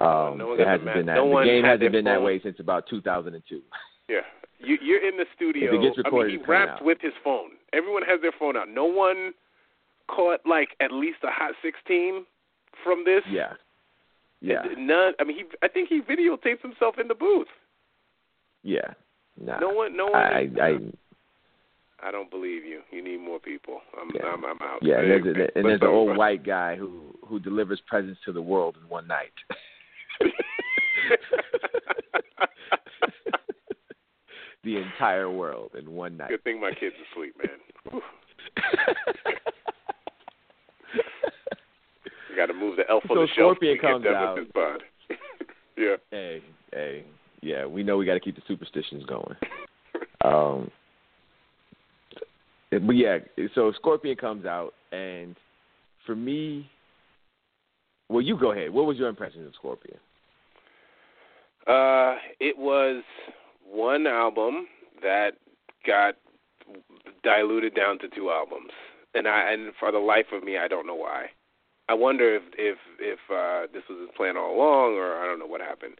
Um, No it the hasn't been that. no the game hasn't been that way since about 2002. Yeah. You, you're in the studio. If it gets I recorded, mean, he out. with his phone. Everyone has their phone out. No one caught like at least a hot 16 from this. Yeah, yeah, None. I mean, he. I think he videotapes himself in the booth. yeah. Nah. No one. No one. I, I, I don't believe you. You need more people. I'm. Yeah. I'm, I'm out. yeah. And there's, a, and there's an old white guy who who delivers presents to the world in one night. [LAUGHS] [LAUGHS] the entire world in one night. Good thing my kid's asleep, man. You got to move the elf on So the shelf. Scorpion to get comes out. With [LAUGHS] yeah. hey, hey, yeah, we know we got to keep the superstitions going. Um, but yeah, so Scorpion comes out, and for me, well, you go ahead. What was your impression of Scorpion? Uh, it was one album that got diluted down to two albums, and I and for the life of me, I don't know why. I wonder if if if uh, this was his plan all along, or I don't know what happened.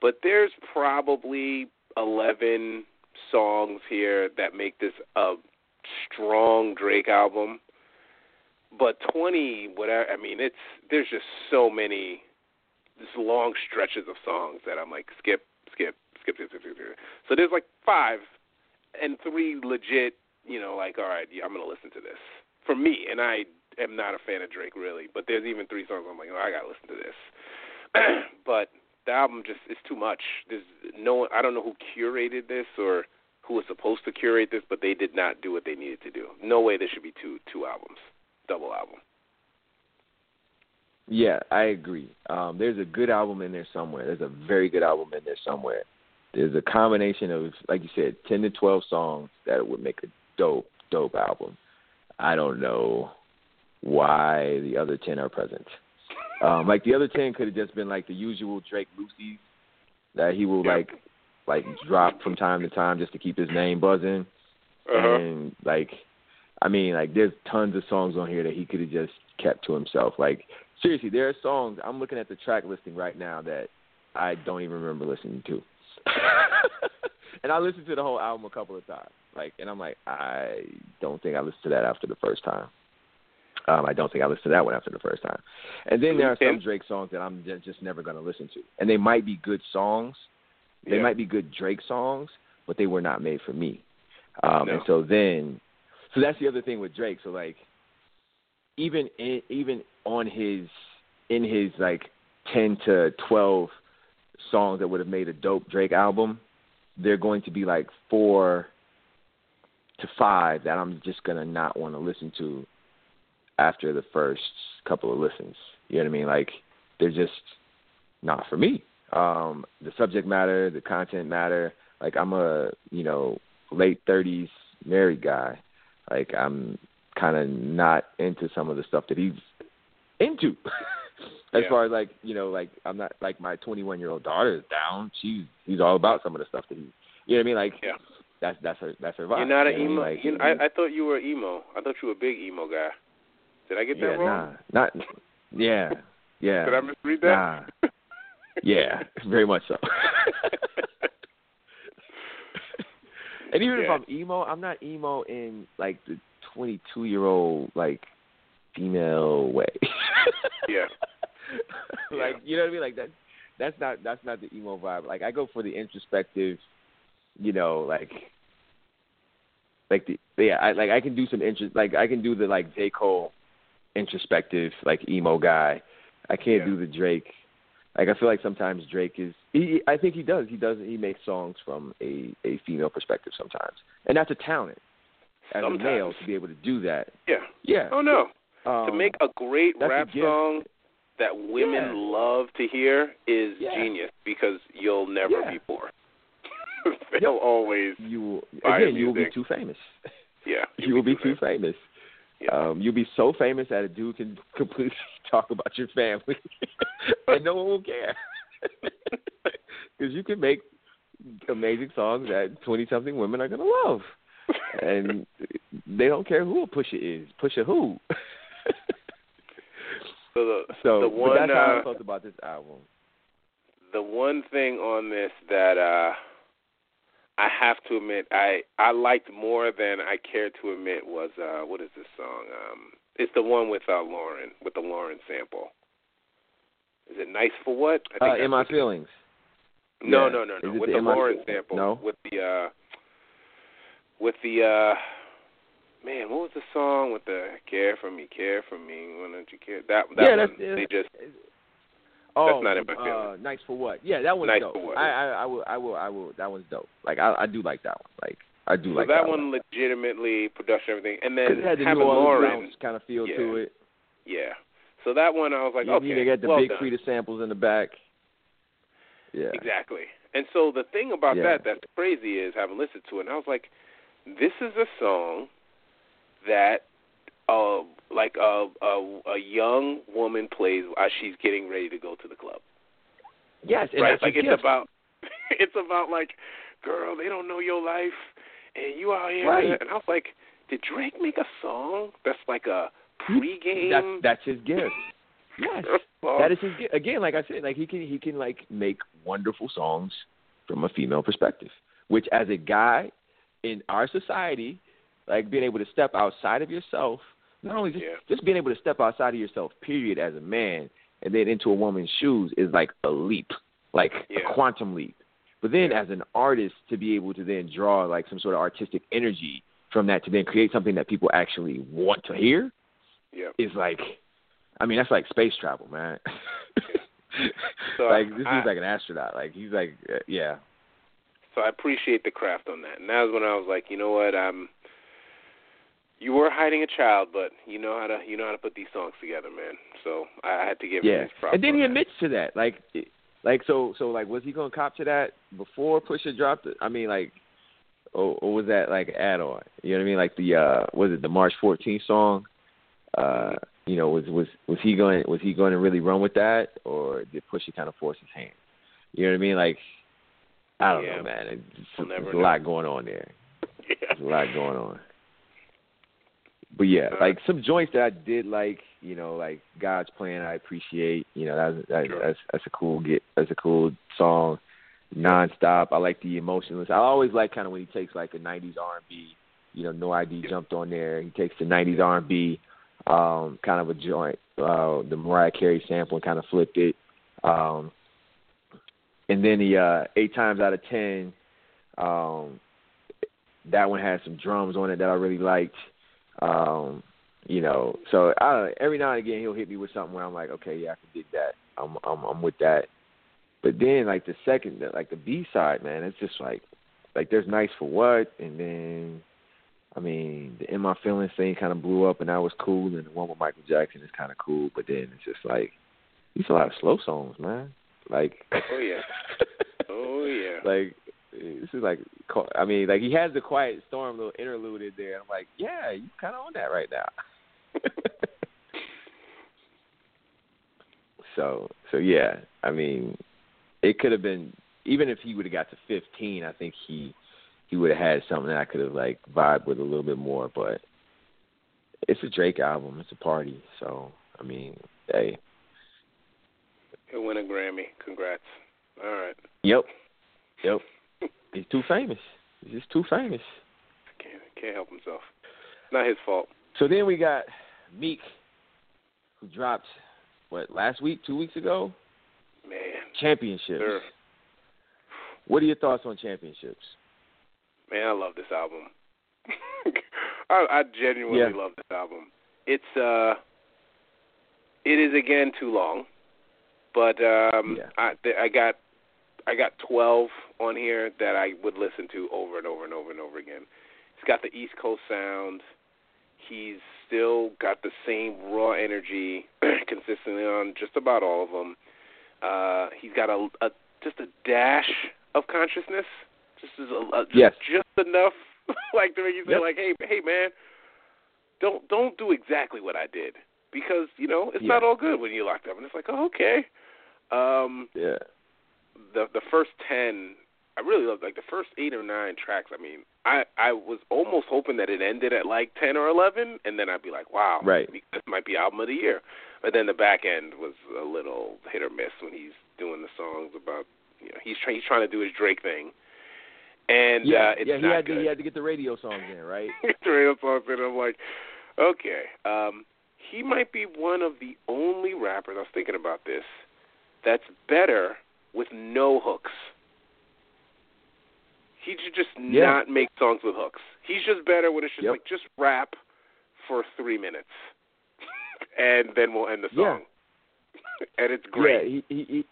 But there's probably eleven songs here that make this a strong Drake album. But twenty, whatever. I mean, it's there's just so many, just long stretches of songs that I'm like skip, skip, skip, skip, skip, skip. skip. So there's like five, and three legit. You know, like all right, yeah, I'm gonna listen to this for me, and I am not a fan of Drake really, but there's even three songs I'm like, oh, I gotta listen to this. [CLEARS THROAT] but the album just is too much. There's no, I don't know who curated this or who was supposed to curate this, but they did not do what they needed to do. No way there should be two two albums, double album. Yeah, I agree. Um, there's a good album in there somewhere. There's a very good album in there somewhere. There's a combination of, like you said, ten to twelve songs that would make a dope, dope album. I don't know why the other ten are present. Um, like the other ten could have just been like the usual Drake loosies that he will like like drop from time to time just to keep his name buzzing. Uh-huh. And like I mean, like there's tons of songs on here that he could have just kept to himself. Like seriously, there are songs I'm looking at the track listing right now that I don't even remember listening to. [LAUGHS] and I listened to the whole album a couple of times. Like and I'm like, I don't think I listened to that after the first time. Um, I don't think I listened to that one after the first time. And then there are some Drake songs that I'm just never going to listen to, and they might be good songs. They yeah. might be good Drake songs, but they were not made for me. Um, no. And so then, so that's the other thing with Drake. So like, even in, even on his in his like ten to twelve songs that would have made a dope Drake album, they're going to be like four to five that I'm just gonna not want to listen to after the first couple of listens. You know what I mean? Like they're just not for me. Um, the subject matter, the content matter. Like I'm a you know late thirties married guy. Like I'm kind of not into some of the stuff that he's into. [LAUGHS] as Yeah. far as like you know, like I'm not like my 21 year old daughter is down. She's he's all about some of the stuff that he. You know what I mean? Like Yeah. that's that's her that's her vibe. You're not an you know emo. I you Like, I, I thought you were emo. I thought you were a big emo guy. Did I get yeah, that wrong? nah, not yeah, yeah. Did I misread that? Nah. Yeah, very much so. [LAUGHS] and even if I'm emo, I'm not emo in like the 22 year old like female way. [LAUGHS] Yeah. [LAUGHS] like you know what I mean? Like that. That's not that's not the emo vibe. Like I go for the introspective, you know, like like the yeah, I like I can do some interest like I can do the like J Cole introspective like emo guy. I can't Yeah. do the Drake. Like I feel like sometimes Drake is he I think he does. He does he makes songs from a a female perspective sometimes. And that's a talent as Sometimes. a male to be able to do that. Yeah. Yeah. Oh no. Um, to make a great that's a rap song that women Yeah. love to hear is Yeah. genius because you'll never Yeah. be poor. [LAUGHS] They'll always you will again you will be too famous. yeah. [LAUGHS] you will be too famous. Um, you'll be so famous that a dude can [LAUGHS] completely talk about your family, and no one will care. Because you can make amazing songs that twenty-something women are gonna love, and they don't care who a Pusha is. Pusha who? [LAUGHS] So the so, the one that's how uh, I felt about this album. the one thing on this that uh I have to admit I I liked more than I cared to admit was uh what is this song? Um it's the one with uh Lauryn with the Lauryn sample. Is it nice for what? I Uh, in my feelings. No, Yeah. no, no, no. With the the Lauryn sample. No? With the uh with the uh man, what was the song with the care for me, care for me, why don't you care? That that yeah, one that's, they just Oh, not in my uh, nice for what? Yeah, that one's Nice dope. for what, I, I, I will, I will, I will. That one's dope. Like I, I do like that one. Like I do so like that, that one legitimately production everything. and then it had the New Orleans kind of feel yeah. to it. Yeah. So that one I was like, you, okay, you got the well big. Freedia samples in the back. Yeah. Exactly. And so the thing about Yeah. that that's crazy is having listened to it, and I was like, this is a song that uh like a a, a young woman plays as she's getting ready to go to the club. Yes, right? Like it's gift. about [LAUGHS] it's about like, girl, they don't know your life and you out here Right. and I was like, did Drake make a song that's like a pregame That's that's his gift. Yes, [LAUGHS] that is his gift. Again, like I said, like he can he can like make wonderful songs from a female perspective, which as a guy in our society, like being able to step outside of yourself, not only just Yeah. just being able to step outside of yourself, period, as a man, and then into a woman's shoes is like a leap, like Yeah. a quantum leap. But then as an artist to be able to then draw like some sort of artistic energy from that to then create something that people actually want to hear yeah. is like I mean, that's like space travel, man. [LAUGHS] So like this I, is like an astronaut. Like he's like uh, yeah. So I appreciate the craft on that. And that was when I was like, you know what, um you were hiding a child, but you know how to you know how to put these songs together, man. So I had to give Yeah. him his props. And then he that. admits to that. Like like so so like was he gonna cop to that before Pusha dropped it? I mean like or, or was that like add on? You know what I mean? Like the uh was it the March 14th song? Uh you know, was was was he going was he going to really run with that or did Pusha kind of force his hand? You know what I mean? Like I don't Yeah. know, man. It's, We'll there's a know. lot going on there. Yeah. There's a lot going on. But yeah, Uh, like some joints that I did like, you know, like God's Plan, I appreciate. You know, that's that, Sure. that's that's a cool get. That's a cool song. Nonstop. I like the emotionless. I always like kind of when he takes like a '90s R&B. You know, No ID jumped on there. He takes the '90s R&B, um, kind of a joint, uh, the Mariah Carey sample, and kind of flipped it. Um, and then the uh, eight times out of ten, um, that one had some drums on it that I really liked. Um, you know, so I every now and again he'll hit me with something where I'm like, okay, yeah, I can dig that. I'm I'm I'm with that. But then like the second, like the B side, man, it's just like like there's nice for what, and then I mean the In My Feelings thing kind of blew up, and that was cool, and the one with Michael Jackson is kind of cool. But then it's just like these a lot of slow songs, man. Like Oh yeah. [LAUGHS] Oh yeah. like this is like I mean like he has the Quiet Storm little interlude in there. I'm like, yeah, you kind of on that right now. [LAUGHS] so so yeah, I mean, it could have been even if he would have got to 15, I think he he would have had something that I could have like vibed with a little bit more. But it's a Drake album. It's a party. So I mean, hey, He'll win a Grammy. Congrats. All right. yep, yep. He's too famous. He's just too famous. Can't can't help himself. Not his fault. So then we got Meek, who dropped what last week, two weeks ago, Man. championships. Sir. What are your thoughts on championships? Man, I love this album. [LAUGHS] I, I genuinely Yeah. love this album. It's uh, it is again too long, but um, Yeah. I th- I got I got twelve on here that I would listen to over and over and over and over again. He's got the East Coast sound. He's still got the same raw energy [CLEARS THROAT] consistently on just about all of them. Uh, he's got a, a just a dash of consciousness, just as a, a just, Yes. just enough, [LAUGHS] like to make you say, Yep. like, hey, hey, man, don't don't do exactly what I did because you know it's Yeah. not all good when you're locked up, and it's like, oh, okay. Um, Yeah. the the first ten I really loved like the first eight or nine tracks, I mean, I I was almost hoping that it ended at like ten or eleven and then I'd be like, Wow, Right. this might be album of the year. But then the back end was a little hit or miss when he's doing the songs about you know, he's trying he's trying to do his Drake thing. And yeah, uh it's yeah. He had good. to he had to get the radio songs in, right? [LAUGHS] the radio songs and I'm like, Okay. Um he might be one of the only rappers I was thinking about this that's better with no hooks. He should just Yeah. not make songs with hooks. He's just better when it's just Yep. like just rap for three minutes, [LAUGHS] and then we'll end the Yeah. song. [LAUGHS] and it's great. Yeah, he, he he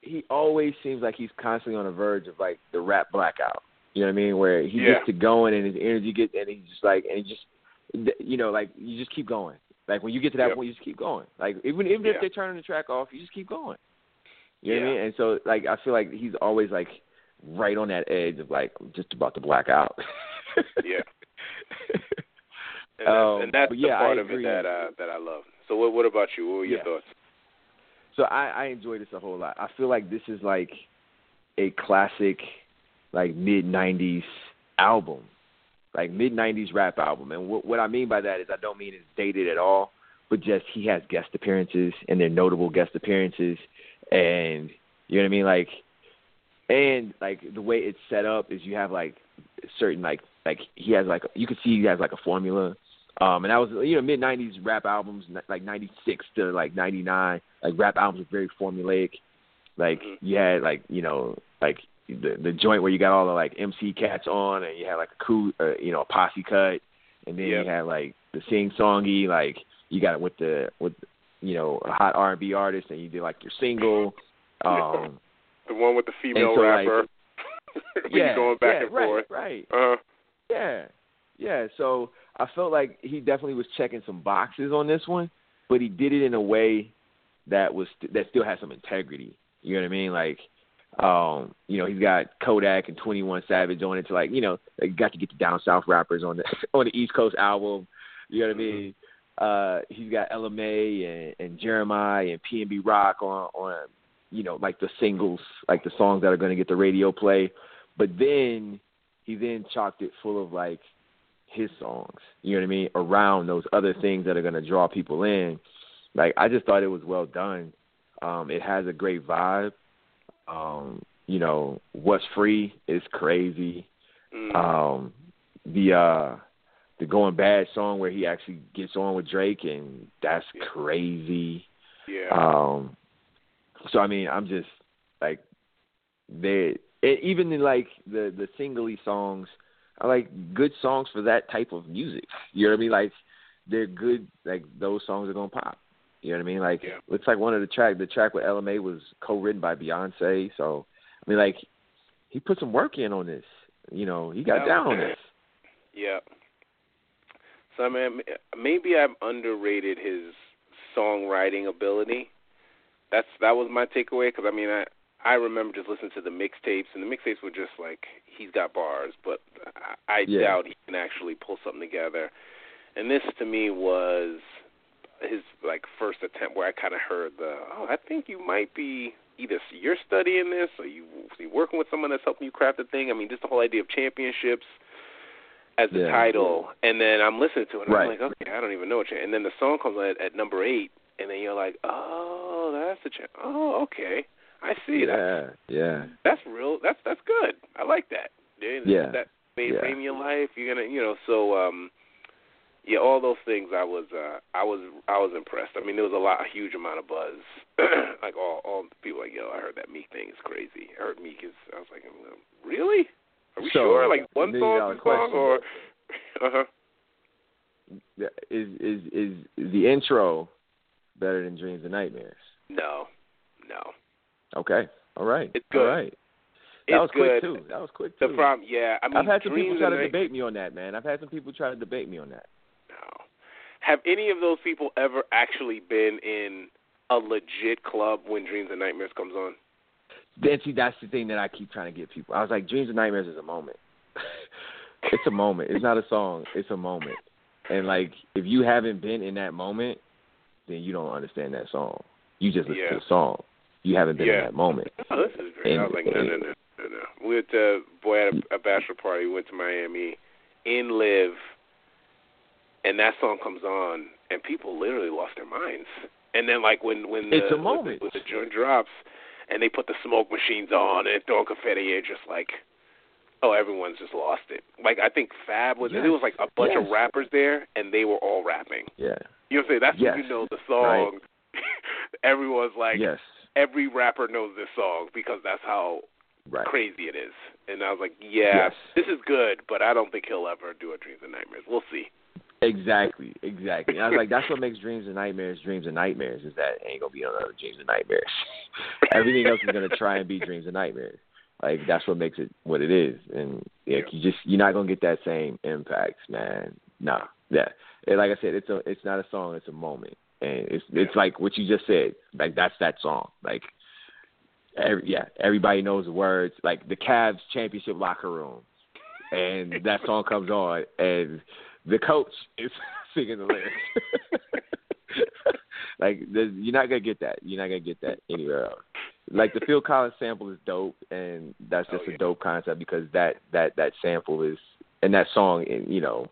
he always seems like he's constantly on the verge of like the rap blackout. You know what I mean? Where he Yeah. gets to going and his energy gets and he's just like and he just you know like you just keep going. Like when you get to that Yep. point, you just keep going. Like even even Yeah. if they're turning the track off, you just keep going. You know what I Yeah. mean? And so like I feel like he's always like right on that edge of like just about to black out. [LAUGHS] Yeah. And that's, Um, and that's the yeah, I part of it that uh, that I love. So what what about you? What were your Yeah. thoughts? So I, I enjoy this a whole lot. I feel like this is like a classic, like mid '90s album, like mid '90s rap album. And what, what I mean by that is I don't mean it's dated at all, but just he has guest appearances and they're notable guest appearances, and you know what I mean, like, and like the way it's set up is you have like certain like like he has like you can see he has like a formula. Um, and that was you know mid '90s rap albums, like '96 to like '99. Like rap albums were very formulaic. Like Mhm. you had like you know like the the joint where you got all the like MC cats on, and you had like a cool, uh, you know, a posse cut, and then Yep. you had like the sing songy, like you got it with the with you know a hot R and B artist, and you did like your single. [LAUGHS] Um, the one with the female so, rapper. [LAUGHS] When yeah, going back yeah, and right, forth. right. Uh-huh. Yeah, yeah. So I felt like he definitely was checking some boxes on this one, but he did it in a way that was that still had some integrity. You know what I mean? Like, um, you know, he's got Kodak and Twenty One Savage on it to like, you know, like, got to get the down south rappers on the [LAUGHS] on the East Coast album. You know what I mean? Uh, he's got Ella Mai and, and Jeremih and PnB Rock on on you know like the singles, like the songs that are going to get the radio play. But then he then chalked it full of like his songs. You know what I mean? Around those other things that are going to draw people in. Like I just thought it was well done. Um, it has a great vibe. Um, you know, what's free is crazy. mm, Um, the uh, the going bad song where he actually gets on with Drake and that's Yeah. crazy. yeah. Um, so I mean, I'm just like they it, even in like the the singly songs, I like good songs for that type of music. You know what I mean? Like they're good. Like those songs are gonna pop. You know what I mean? Like Yeah. looks like one of the track the track with Ella Mai was co-written by Beyonce. So I mean, like he put some work in on this. You know, he got Yeah. down on this. Yeah. So I mean, maybe I've underrated his songwriting ability. That's that was my takeaway because I mean I I remember just listening to the mixtapes and the mixtapes were just like he's got bars, but I, I Yeah. doubt he can actually pull something together. And this to me was his like first attempt where I kind of heard the oh I think you might be either you're studying this or you you working with someone that's helping you craft the thing. I mean just the whole idea of championships as the Yeah. title, and then I'm listening to it, and I'm like, okay, I don't even know what. Cha-. And then the song comes at, at number eight, and then you're like, oh, that's the. Cha- oh, okay, I see that. Yeah, yeah. That's real. That's that's good. I like that. Yeah, Yeah. That made Yeah. frame your life. You're gonna, you know, so um, yeah, all those things. I was, uh, I was, I was impressed. I mean, there was a lot, a huge amount of buzz. [CLEARS THROAT] like all, all the people like, yo, I heard that Meek thing is crazy. I heard Meek is. I was like, really? Are we So, sure? Like one song, question. or? [LAUGHS] Uh huh. Is is is the intro better than Dreams and Nightmares? No, no. Okay. All right. It's good. All right. That It's was good. quick too. That was quick The too. problem, yeah. I mean, I've had some people try to Night- debate me on that, man. I've had some people try to debate me on that. No. Have any of those people ever actually been in a legit club when Dreams and Nightmares comes on? Then see, that's the thing that I keep trying to get people. I was like, Dreams and Nightmares is a moment. [LAUGHS] it's a moment. It's not a song. It's a moment. And like, if you haven't been in that moment, then you don't understand that song. You just listen Yeah. to the song. You haven't been Yeah. in that moment. Oh, this is great. I was like, no, no, no, no, no. We went to boy at a, a bachelor party. We went to Miami, in live, and that song comes on, and people literally lost their minds. And then like when when the It's a when the- moment. when the joint drops, and they put the smoke machines on and throwing confetti, you're just like, oh, everyone's just lost it. Like I think Fab was Yes. there was like a bunch of rappers there, and they were all rapping. Yeah. You know what I'm saying? That's Yes. when you know the song. [LAUGHS] Everyone's like, yes. every rapper knows this song because that's how Right. crazy it is. And I was like, yeah, Yes. this is good, but I don't think he'll ever do a Dreams and Nightmares. We'll see. Exactly, exactly. And I was like, that's what [LAUGHS] makes dreams and nightmares dreams and nightmares is that ain't gonna be another dreams and nightmares. [LAUGHS] Everything else is gonna try and be dreams and nightmares. Like that's what makes it what it is. And yeah, Yeah. you just you're not gonna get that same impact, man. Nah. Yeah. And like I said, it's a it's not a song, it's a moment. And it's it's like what you just said. Like that's that song. Like every yeah, everybody knows the words. Like the Cavs championship locker room. And that song comes on and the coach is [LAUGHS] singing the lyrics. [LAUGHS] like you're not gonna get that. You're not gonna get that anywhere else. Like the Phil Collins sample is dope, and that's just Oh, yeah. a dope concept because that that that sample is and that song, and you know,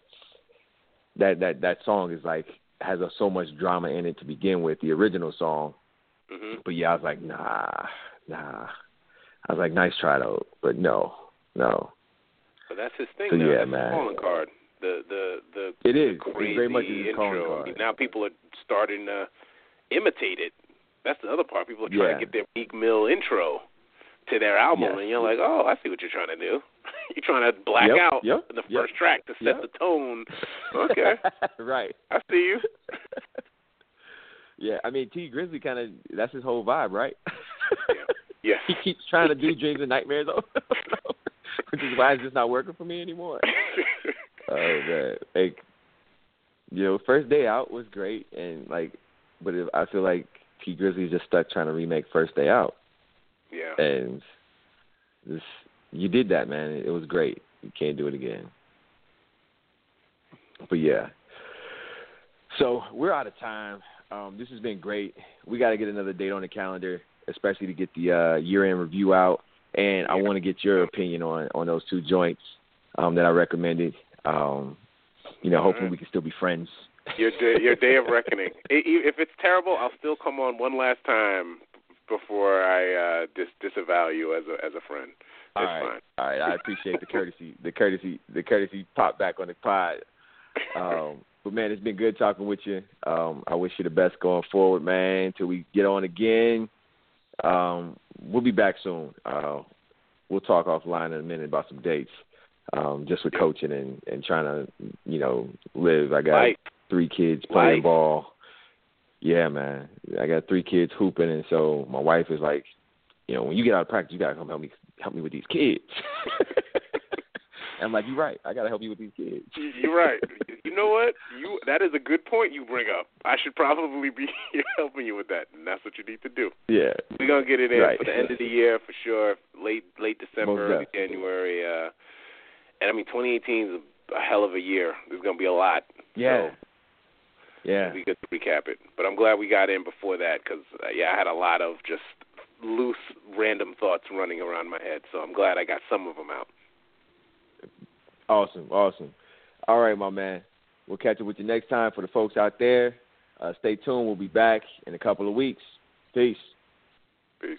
that that that song is like has a, so much drama in it to begin with. The original song, hmm but yeah, I was like, nah, nah. I was like, nice try though, but no, no. But that's his thing. So, now. yeah, that's man. his calling card. The the the It is. It's crazy very much calling intro. card. Now people are starting to imitate it. That's the other part. People are trying Yeah. to get their Meek Mill intro. to their album, Yes. and you're like, oh, I see what you're trying to do. [LAUGHS] you're trying to black Yep, out yep, in the yep, first track to set the tone. Okay, [LAUGHS] right. I see you. [LAUGHS] yeah, I mean Tee Grizzley kind of that's his whole vibe, right? Yes. he keeps trying to do dreams and nightmares over, which is why it's just not working for me anymore. Oh like you know, first day out was great, and like, but it, I feel like Tee Grizzley's just stuck trying to remake First Day Out, yeah. and this you did that, man. It, it was great. You can't do it again. But yeah, so we're out of time. Um, this has been great. We got to get another date on the calendar, especially to get the uh, year-end review out. And I want to get your opinion on on those two joints um, that I recommended. Um, you know, hopefully we can still be friends. Your day, your day of [LAUGHS] reckoning. If it's terrible, I'll still come on one last time before I uh, dis- disavow you as a as a friend. All It's right, fine. all right. I [LAUGHS] appreciate the courtesy, the courtesy, the courtesy pop back on the pod. Um, but man, it's been good talking with you. Um, I wish you the best going forward, man. Till we get on again. Um, we'll be back soon. Uh, we'll talk offline in a minute about some dates. Um, just with coaching and and trying to you know live. I got Life. three kids playing Life. ball. Yeah, man. I got three kids hooping, and so my wife is like, you know, when you get out of practice, you gotta come help me help me with these kids. [LAUGHS] I'm like, you're right. I gotta help you with these kids. You're right. You know what? You that is a good point you bring up. I should probably be [LAUGHS] helping you with that, and that's what you need to do. Yeah. We're gonna get it in Right. for the end of the year for sure. Late late December, Most early definitely. January. Uh, and I mean, 2018 is a hell of a year. There's gonna be a lot. Yeah. So Yeah. be good to recap it. But I'm glad we got in before that because uh, yeah, I had a lot of just loose, random thoughts running around my head. So I'm glad I got some of them out. Awesome, awesome. All right, my man. We'll catch up with you next time. For the folks out there, uh, stay tuned. We'll be back in a couple of weeks. Peace. Peace.